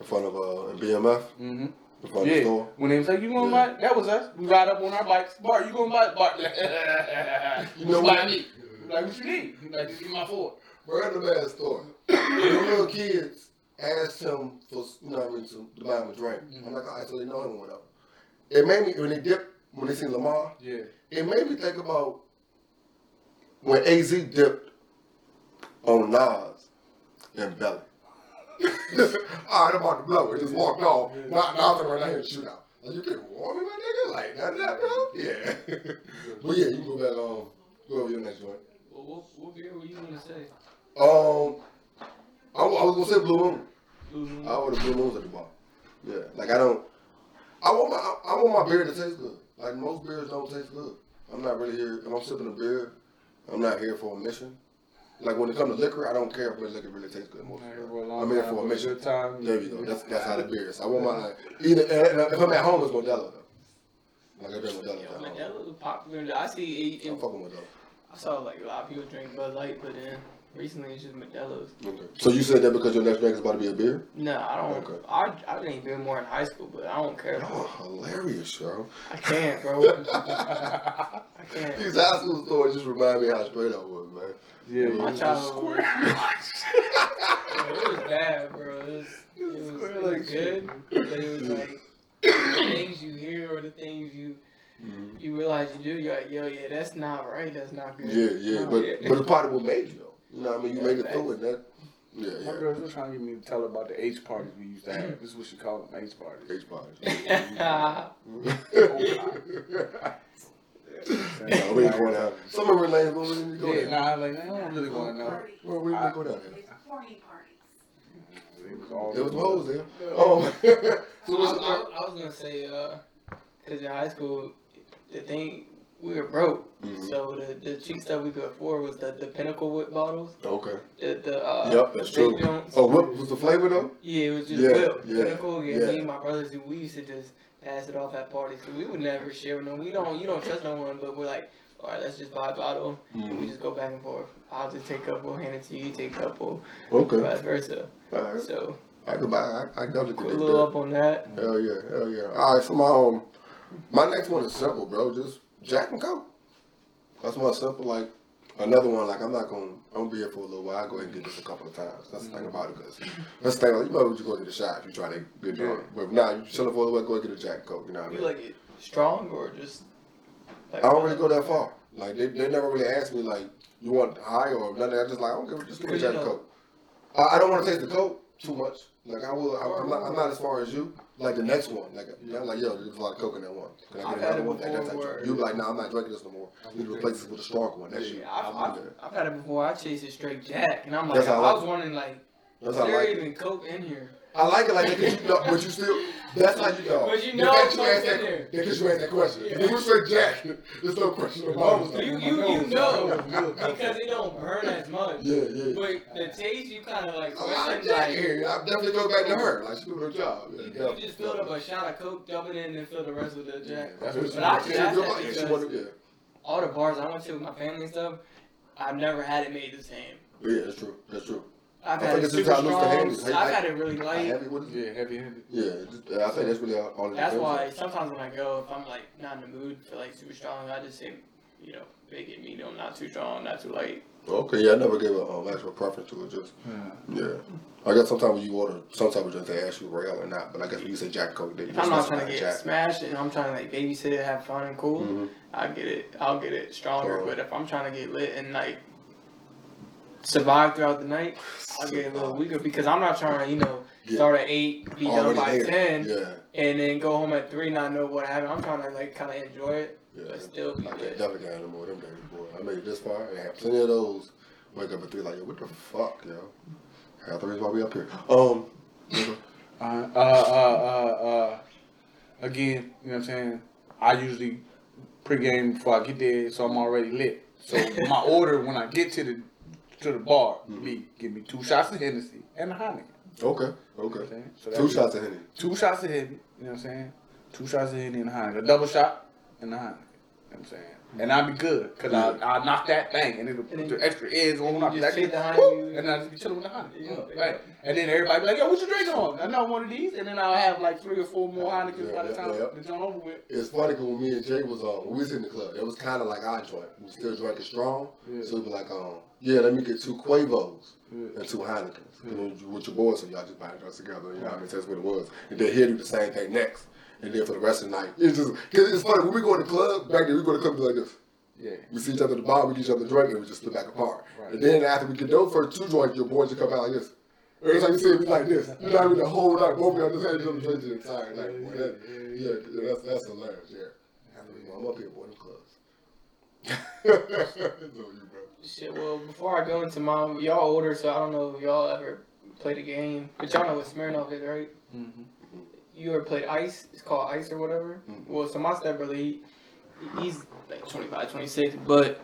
in front of uh, in BMF, Mm-hmm. in front of the Yeah. store. When they was like, you gonna Yeah. buy? That was us. We ride up on our bikes. Bart, you gonna buy? Bart, you know what? buy me? Like, what you need? Like, just give my Ford. Ass story. the bad store. the little kids asked him for, you know what I mean, to, to buy him a drink. I'm like, all right, so they know him or whatever. It made me, when they dipped, when they seen Lamar, Yeah. it made me think about when AZ dipped on Nas and Belly. all right, I'm about to blow it. Just walked off. Not nothing right here and shoot out. Like, you can warn me, my nigga? Like, none of that, bro? Yeah. but yeah, you can go back on, go over your next joint. Well, what, what beer were you gonna say? Um, I, I was gonna say Blue Moon. Blue Moon? I order Blue Moons at the bar. Yeah, like I don't. I want my I, I want my beer to taste good. Like most beers don't taste good. I'm not really here. If I'm sipping a beer, I'm not here for a mission. Like when it comes to liquor, I don't care if the liquor really tastes good. Most of the time. I'm here for a mission. Good time. There you go. That's that's how the beer is. I want my either. And if I'm at home, it's Modelo though. Like I drink Modelo. Yo, at man, home. that was popular. I see. It, I'm fucking Modelo. I saw like a lot of people drink Bud Light, but then recently it's just Modelo's. Okay. So you said that because your next drink is about to be a beer? No, I don't. Okay. I I didn't beer more in high school, but I don't care. Oh, hilarious, yo. I can't, bro. I can't. These high school stories just remind me how straight I was, man. Yeah, My you childhood. just Yeah, it was bad, bro. It was, it was, it was good, but it was like the things you hear or the things you mm-hmm. you realize you do. You're like, yo, yeah, that's not right. That's not good. Yeah, yeah, No, but yeah. but it's part of what made you though. You know what I mean? You Yeah, made it through it. That yeah, yeah. My yeah. girl's just trying to get me to tell her about the H parties we used to have. This is what she called them, H parties. H parties. Oh, Yeah, no, we ain't going out. Some of our lanes won't really go Yeah, there. nah, like, I don't really want to know. Well, we ain't go down there. It's horny parties. It was all There was hoes there. Oh, so I, what's I, I was gonna say, uh, cause in high school, the thing we were broke, Mhm. so the the cheap stuff we could afford was the the Pinnacle whip bottles, okay. the the uh, Yep, that's big true. joints. Oh, what was the flavor though? Yeah, it was just Yeah, whip. yeah, Pinnacle, yeah, yeah. Me and my brothers, we used to just pass it off at parties. So we would never share them. We don't, you don't trust no one, but we're like, all right, let's just buy a bottle. And we just go back and forth. I'll just take a couple, hand it to you, take a couple, Okay. vice versa. All right. So I could buy. I, I definitely put a little that. up on that. Hell yeah, hell yeah. All right, so my um, my next one is simple, bro. Just Jack and Coke. That's my simple. Like another one. Like I'm not gonna. I'm gonna be here for a little while. I go ahead and get this a couple of times. That's the thing about it, cause that's the thing. Like, you know, you go get a shot if you try to get drunk. But if not, you chilling for a little while. Go and get a Jack and Coke. You know what I You mean? like it strong or just? Like, I don't really go that far. Like they, they never really asked me like you want high or nothing. I just like I don't give a just give me a Jack and Coke. I, I don't want to taste the Coke too much. Like I will. I, I'm not. I'm not as far as you. Like the next one. Like yeah. I'm like yo, there's a lot of Coke in that one. Can I I've had another it one? Like, that type where- You like, nah, I'm not drinking this no more. You need to replace this with a stronger one. That's you. Yeah, I've, I'm I've, good. I've had it before. I chased it straight Jack, and I'm like, I, I was it. wondering like, That's is there like it. even Coke in here? I like it like that because you know, but you still. That's how you know. But you know fact Coke's asked in that, there. Because you asked that question. Yeah. If you say Jack, there's no question about it. You you you know because it don't burn as much. Yeah, yeah. But the taste, you kind of like oh, I like question Jack like. here. I definitely go back to her. Like she doing her job. Yeah, You definitely. just filled up a shot of Coke, dump it in, and then fill the rest with the Jack. That's what she But I wanted. just asked She wanted- yeah. all the bars I went to with my family and stuff, I've never had it made the same. Yeah, that's true. That's true. I've I had think it it's just super how loose the hand strong. I've had it really light. heavy, what is it? Yeah, heavy handed. Yeah, just, I think that's really all, all it That's depends why on. sometimes when I go, if I'm like not in the mood for like super strong, I just say, you know, make it medium, not too strong, not too light. Okay, yeah, I never gave a um, actual preference to it. Just yeah, I guess sometimes when you order some type of drink, they ask you rail or not. But I guess when you say Jack Coke, they If I'm not trying to get Jack. smashed and I'm trying to like babysit it, have fun and cool, Mhm. I get it. I'll get it stronger. But if I'm trying to get lit and like survive throughout the night, I'll get a little weaker because I'm not trying to, you know, Yeah. start at eight, be done by there. ten, Yeah, and then go home at three, not know what happened. I'm trying to like kind of enjoy it, yeah. but still be I lit. definitely get any more them days, boy. I made it this far. I had plenty of those. Wake up at three, like, yo, what the fuck, yo? Half the reason why we up here. Um, Uh, uh, uh, uh, uh, again, you know what I'm saying? I usually pregame before I get there, so I'm already lit. So my order when I get to the to the bar me give me two shots of Hennessy and a Heineken. okay, You know okay. So Two shots of Henny. Two shots of Henny. You know what I'm saying? Two shots of Henny and a Heineken. A double shot and a Heineken. You know what I'm saying? And I'll be good, cause I I knock that thing and it'll put then- the extra eggs on. I'll be like, the "Woo!" And I just be chilling with the Heineken. Yeah. Right. And then everybody be like, yo, what you drinking on? I know one of these, and then I'll have like three or four more Heinekens Yeah, by the yeah, time yeah. the over with. It's funny because when me and Jay was um, when we was in the club, it was kind of like our joint. We still drinking strong, Yeah. so it'd be like, um, yeah, let me get two Quavos Yeah. and two Heinekens. And then with your boys, so y'all just buying drugs together. You know what I mean? That's what it was. And then he'll do the same thing next. And then for the rest of the night, it's just cause it's funny when we go to the club back then. We go to the club like this. Yeah. We see each other at the bar, we get each other a drink, and we just split back apart. Right. And then after we get those first two joints, your boys just come out like this. Every time you see me like this, you know what I mean? The whole night, both of y'all just had each other drinking the entire night. Boy, that, yeah, yeah, that's that's hilarious. Yeah, I'm up here, boy, in the clubs. it's on you, bro. Shit, well, before I go into mine, y'all older, so I don't know if y'all ever played a game. But y'all know what Smirnoff is, right? Mm-hmm. You ever played Ice? It's called Ice or whatever. Mhm. Well, so my stepbrother, he, he's like 25, 26, but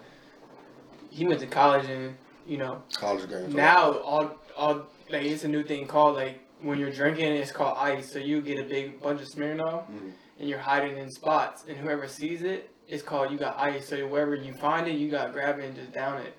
he went to college and, you know, College games. now all, all, like, it's a new thing called, like, when you're drinking, it's called Ice. So you get a big bunch of Smirnoff Mhm. and you're hiding in spots, and whoever sees it, it's called you got ice. So wherever you find it, you got to grab it and just down it.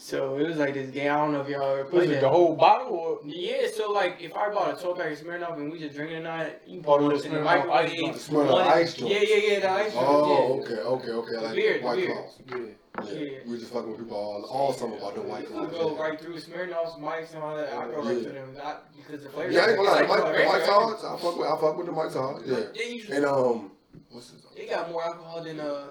So it was like this game. I don't know if y'all ever Was played it the whole bottle or? Yeah, so like if I bought a 12 pack of Smirnoff and we just drinking tonight, you the it in the Smirnoff microwave. Smirnoff ice joints. Yeah, yeah, yeah, the ice joints. Oh, yeah. okay, okay, okay. Like Beer, White beer. Claws. Yeah. Yeah. Yeah. We just fucking with people all, all summer about the White Claws. go right through Smirnoff's, Mike's, and all that. I go right Yeah. them not because the flavor. Yeah, I ain't gonna lie. Like the Mike's hard. I fuck with, I fuck with the Mike's hard. Yeah. Yeah, And um, what's his? they got more alcohol than uh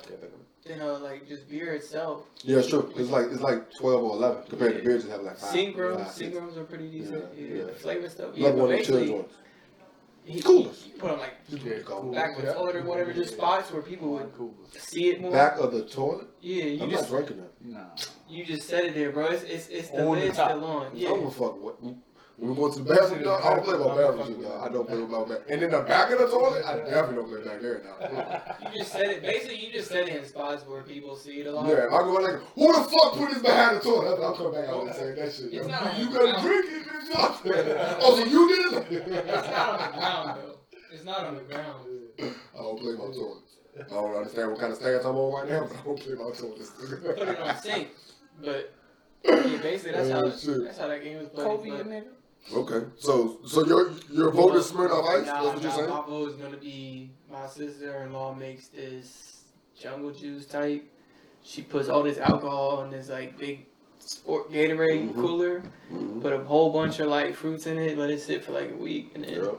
Can't think of it. than uh like just beer itself. Yeah, it's true. It's like it's like twelve or eleven compared to beers that have like five. Seagrams, five, six. Seagrams are pretty decent. Yeah, Yeah, yeah. the flavor stuff. Yeah, Another but one of the chill basically, joints. he, Coolers. he put on like Yeah, cool. back of the toilet or whatever, just spots where people would Cool. see it more. Back of the toilet. yeah, you I'm just not drinking that. Nah. you just set it there, bro. It's it's, it's the On the lid's still on. I don't Yeah. give a fuck what. When we go to the bathroom, dog, I don't play about bathroom shit, dog. I don't play about bathroom. And in the back of the toilet, I definitely don't play back there now. You just set it. Basically, you just set it in spots where people see it a lot. Yeah, I go like, who the fuck put this behind the toilet? I'll come back out and say that shit. It's not- you gotta drink it, bitch. oh, so you did it. It's not on the ground though. It's not on the ground. I don't play my toilets. I don't understand what kind of stance I'm on right now, but I don't play my toilets. Put it on sync. But yeah, basically that's oh, how Oh, shit. that's how that game was played. Kobe, but- nigga. Okay, so so your your vote is Smirnoff Ice. Nah, That's what you're saying. my vote is gonna be my sister-in-law makes this jungle juice type. She puts all this alcohol in this like big sport Gatorade Mhm. cooler. Mhm. Put a whole bunch of like fruits in it. Let it sit for like a week, and then Yep.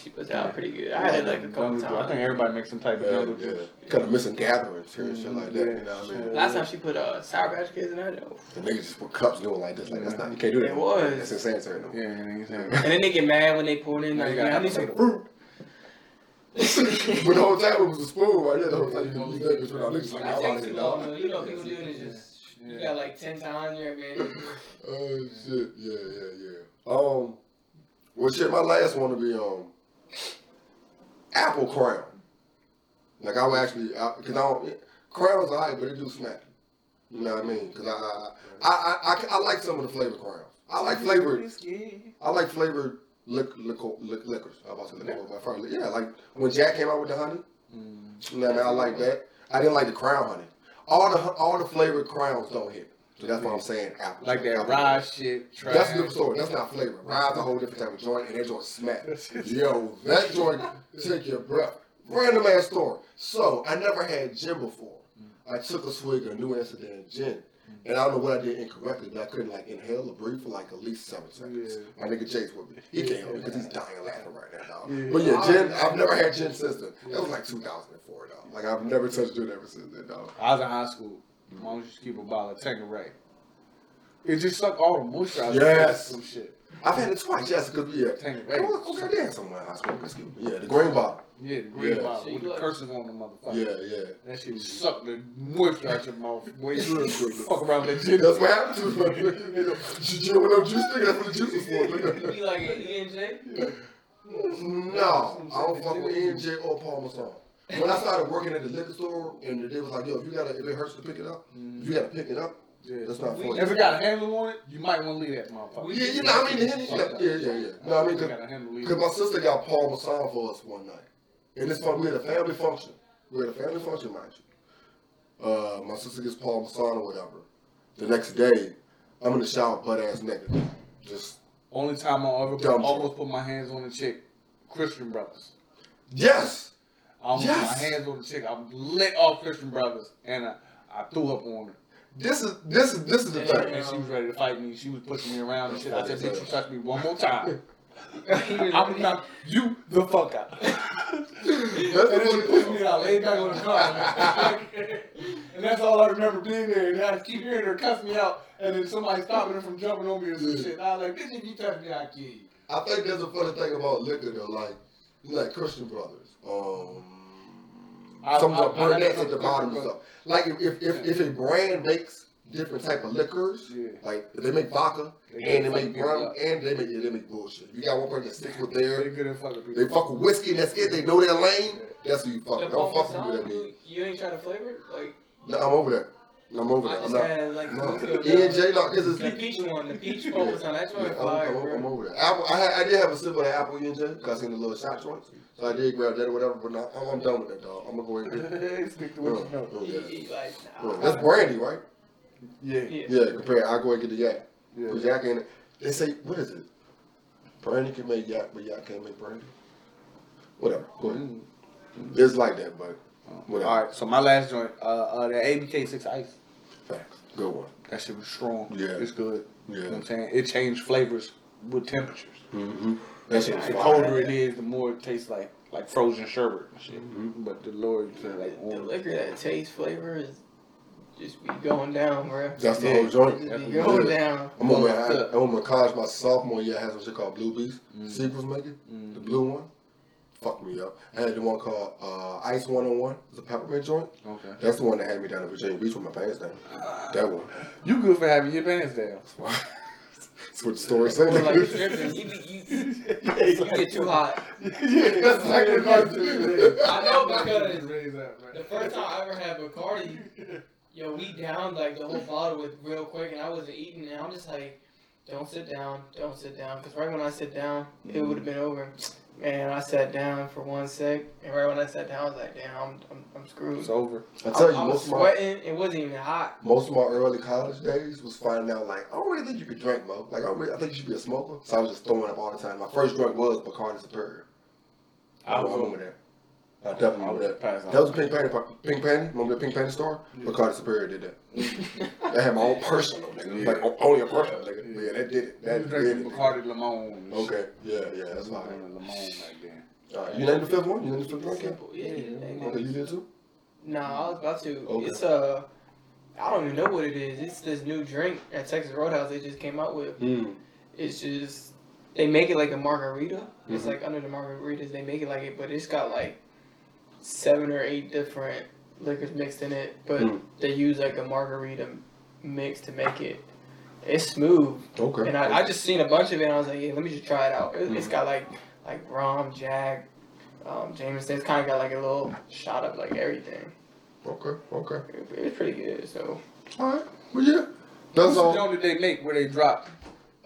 she puts out pretty good. I had it like a couple Jungle juice. I think everybody makes some type of Yeah, jungle yeah. juice. Kind of missing gatherings here and shit like that. You know what I mean? Last time she put uh, Sour Patch Kids in that. oh. The niggas just put cups doing like this. Like that's not. You can't do that. It was. That's insanitary. No. Yeah, nigga saying. And then they get mad when they pour it in. Like, you gotta yeah, I need some fruit. but the whole time it was a spoon right there. The whole time you can use that bitch without niggas like, That I'm takes out too here, long, dog. though. You know, people doing it just. You got like ten times, you're man. Oh shit, yeah, yeah, yeah. Um, well, shit, my last one to be um, apple crown. Like I would actually, because I, don't crowns are alright, but it do smack. You know what I mean? Because I I, I, I, I, I like some of the flavored crowns. I like flavored. I like flavored lic, liquor, lic, liquors. I was about to say liquor, but yeah. Like when Jack came out with the honey. You know what I mean? I like that. I didn't like the crown honey. All the all the flavored crowns don't hit. So that's what I'm saying. Apple. Like that Apple rye shit. Trash. that's a different story. That's not flavor. Rye's a whole different type of joint, and that joint smack. Yo, that joint take your breath. Random ass story. So I never had gin before. I took a swig of New Amsterdam gin, and I don't know what I did incorrectly, but I couldn't like inhale or breathe for like at least seven seconds. My nigga Chase with me. He can't help me because he's dying laughing right now, dog. But yeah, gin. I've never had gin since then. That was like 2004, dog. Like I've never touched gin ever since then, dog. I was in high school. My mom used to keep a bottle of Tanqueray. It just sucked all the moisture out of Yes. some shit. I've had it twice, yes, because yeah. Tanqueray. I was okay, damn somewhere in high school. Yeah, the green bottle. Yeah, the green Yeah. bottle with the curses on the motherfucker. Yeah, yeah. That shit sucked the moisture out your mouth. Boy, you fuck around that shit. That's what happened to me. You know what no juice nigga? That's what the juice is for. You nigga. be like an E and J. No, I don't fuck with E&J or Paul Masson. When I started working at the liquor store, and they was like, "Yo, if you gotta, if it hurts to pick it up, if you gotta pick it up, Yeah. that's not for you." If it got a handle on it, you might want to leave that motherfucker. Yeah, you know, what I mean, the Henny, yeah, yeah, yeah, yeah. No, I mean, It got a handle, leave because my sister got Paul Masson for us one night, and it's fun. We had a family function. We had a family function, mind you. Uh, my sister gets Paul Masson or whatever. The next day, I'm in the shower, butt ass naked, just Only time I ever Dumb almost put my hands on a chick, Christian brothers. yes. I almost Yes. put my hands on the chick. I lit off Christian brothers, and I, I threw up on her. This is this is this is the thing. And she was ready to fight me. She was pushing me around and shit. I said, bitch, you touch me one more time. I'm gonna knock you the fuck out. and then she pushed me out, laid back on the car. and that's all I remember being there. And I keep hearing her cuss me out, and then somebody stopping her from jumping on me or some shit. I was like, bitch, if you touch me, I'll kill you. I think that's a funny thing about liquor though, like like Christian brothers. Um I- some of the I- I- I- at the bottom and stuff. Like if if, if, if a brand makes different type of liquors, Yeah. like they make vodka They and they make rum and they make yeah, they make bullshit. You got one person that sticks with They their good at fucking people. they fuck with whiskey and that's it, they know their lane, that's who you fuck The with. Don't fuck with that dude. you, you ain't trying to flavor it? Like, No, I'm over that. I'm over I that. I'm not had like no. the week E and ago. J no, this is The peach one, the peach Paul Masson, that's Yeah, one I'm, fire, I'm, I'm over that. Apple, I, had, I did have a sip of the apple E and J because I seen the little shot joints. So I did grab that or whatever, but now I'm, I'm done with that, dog. I'm gonna go ahead and get Stick to what you know. Yeah. like, nah. That's brandy, right? Yeah. Yeah. Yeah, compare. I go and get the yak. Yeah. Cause yak ain't. They say what is it? Brandy can make yak, but yak can't make brandy. Whatever. Go ahead. It's like that, but whatever. All right. So my last joint, uh, uh, the ABK six ice. Facts. Good one. That shit was strong. Yeah. It's good. Yeah. You know what I'm saying? It changed flavors with temperatures. Mm-hmm. That shit was The colder it is, the more it tastes like like frozen sherbet and shit. Mm-hmm. But the Lord you feel like The orange. liquor that tastes flavor is just be going down, bro. That's the Yeah. whole joint. Just be going Yeah. down. I'm on my, I'm on my college, my sophomore year, I had some shit called Blue Beast. Mm. Sequels making. The blue one. Fucked me up. I had the one called uh, Ice 101. It's a peppermint joint. Okay. That's the one that had me down to Virginia Beach with my pants down. That one. You good for having your pants down. That's what the story Or like you said. tripping, you, you, you get too hot. yeah, that's exactly what I'm doing. I know because the first time I ever had Bacardi, yo, we downed like the whole bottle with real quick, and I wasn't eating, and I'm just like, don't sit down, don't sit down, because right when I sit down, it would have been over. Man, I sat down for one sec, and right when I sat down, I was like, damn, I'm, I'm, I'm screwed. It's over. I tell you, I, I was most of my sweating. It wasn't even hot. most of my early college days was finding out like I don't really think you could drink, Mo. Like I don't really, I think you should be a smoker. So I was just throwing up all the time. My first drink was Bacardi Superior. I, I remember that. I definitely I remember would that. pass That was a Pink Panty, Pink Panty. Remember the Pink Panty store? Bacardi Superior did that. I had my own personal, nigga. Like only a personal, nigga. Yeah, that did it. That was did drinking it. Bacardi Limon. Okay. Yeah, yeah, that's That's why fine. Limon back then. All right, you named the fifth one. You named the fifth one. Simple. Yeah, yeah, Okay, you did too. Nah, I was about to. Okay. It's uh, I don't even know what it is. It's this new drink at Texas Roadhouse they just came out with. Mm. It's just they make it like a margarita. It's Mhm. like under the margaritas they make it like it, but it's got like seven or eight different liquors mixed in it. But Mm. they use like a margarita mix to make it. It's smooth, Okay. and I, I just seen a bunch of it. and I was like, yeah, let me just try it out. It, Mm-hmm. It's got like like rum, Jack, um, Jameson. It's kind of got like a little shot of like everything. Okay. Okay. It, it was pretty good. So All right. Well, yeah. That's What's the all. joint that they make where they drop?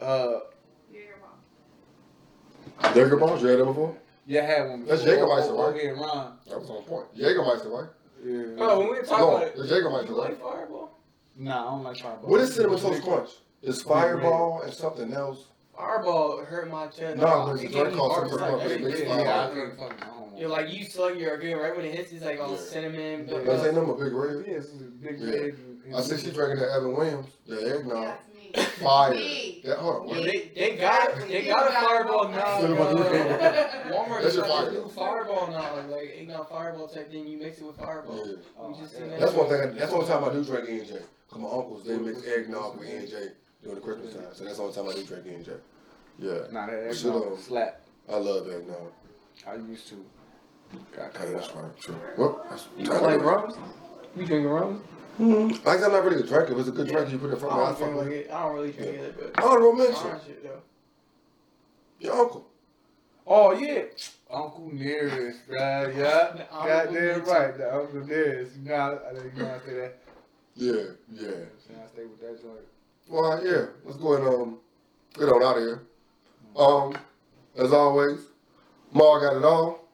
Uh, Jägerbombs. You had that before? Yeah, I had one. That's before. Jägermeister, Oh, oh, right? Ron. That was on point. Jägermeister, right? Yeah. Oh, when we were talking No, about it, it's Jägermeister, right? like Fireball? Nah, I don't like Fireball. What is cinnamon toast crunch? It's Fireball and something else. Fireball hurt my chest. No, there's a It drink called heart Cinnamon attack. Crunch. Yeah, It's yeah, yeah, I Fireball. fucking. I don't want You're like you slug your again right when it hits, it's like all Yeah. cinnamon. Yeah. That's ain't number big red. Yeah, it's a big Yeah. red. I see she drinking that Evan Williams. The eggnog. That's me. Fire. Me. That, hold on. yo, they they got they got a Fireball now. Cinnamon bro. Crunch. Walmart That's just your got fire. a new Fireball now, like eggnog Fireball type thing. You mix it with Fireball. Yeah. We just seen yeah. that. That's one thing. I, that's the only time I do drink E and J. Cause my uncles they mix eggnog with E and J during the Christmas time, so that's the only time I do drink E and J. Yeah, Nah, that Shit, eggnog um, slap. I love eggnog. I used to. Got cut Okay, that's out. fine. True. Well, that's You don't like rum? You drinking rum? Mm, like I'm not really a drinker. If it's a good drink, you put it in front I of me. I don't fuck drink like it. it. I don't really drink Yeah. it, but Honorable mention. orange shit though. Your uncle. Oh yeah, Uncle Nearest, right? Yeah, The Uncle goddamn right. The Uncle Nearest. You know, I think you know I say that. Yeah, yeah. So I stay with that joint. Well, yeah. Let's go ahead and um get on out of here. Um, as always, Ma got it all.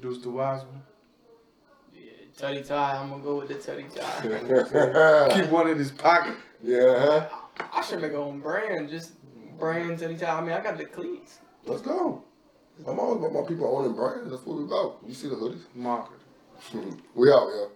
Deuce the wise one. Yeah, Teddy tie. I'm gonna go with the Teddy tie. Keep one in his pocket. Yeah. I should make a own brand, just brand Teddy tie. I mean, I got the cleats. Let's go. I'm always about my people owning brands. That's what we about. You see the hoodies? Market. we out, yeah.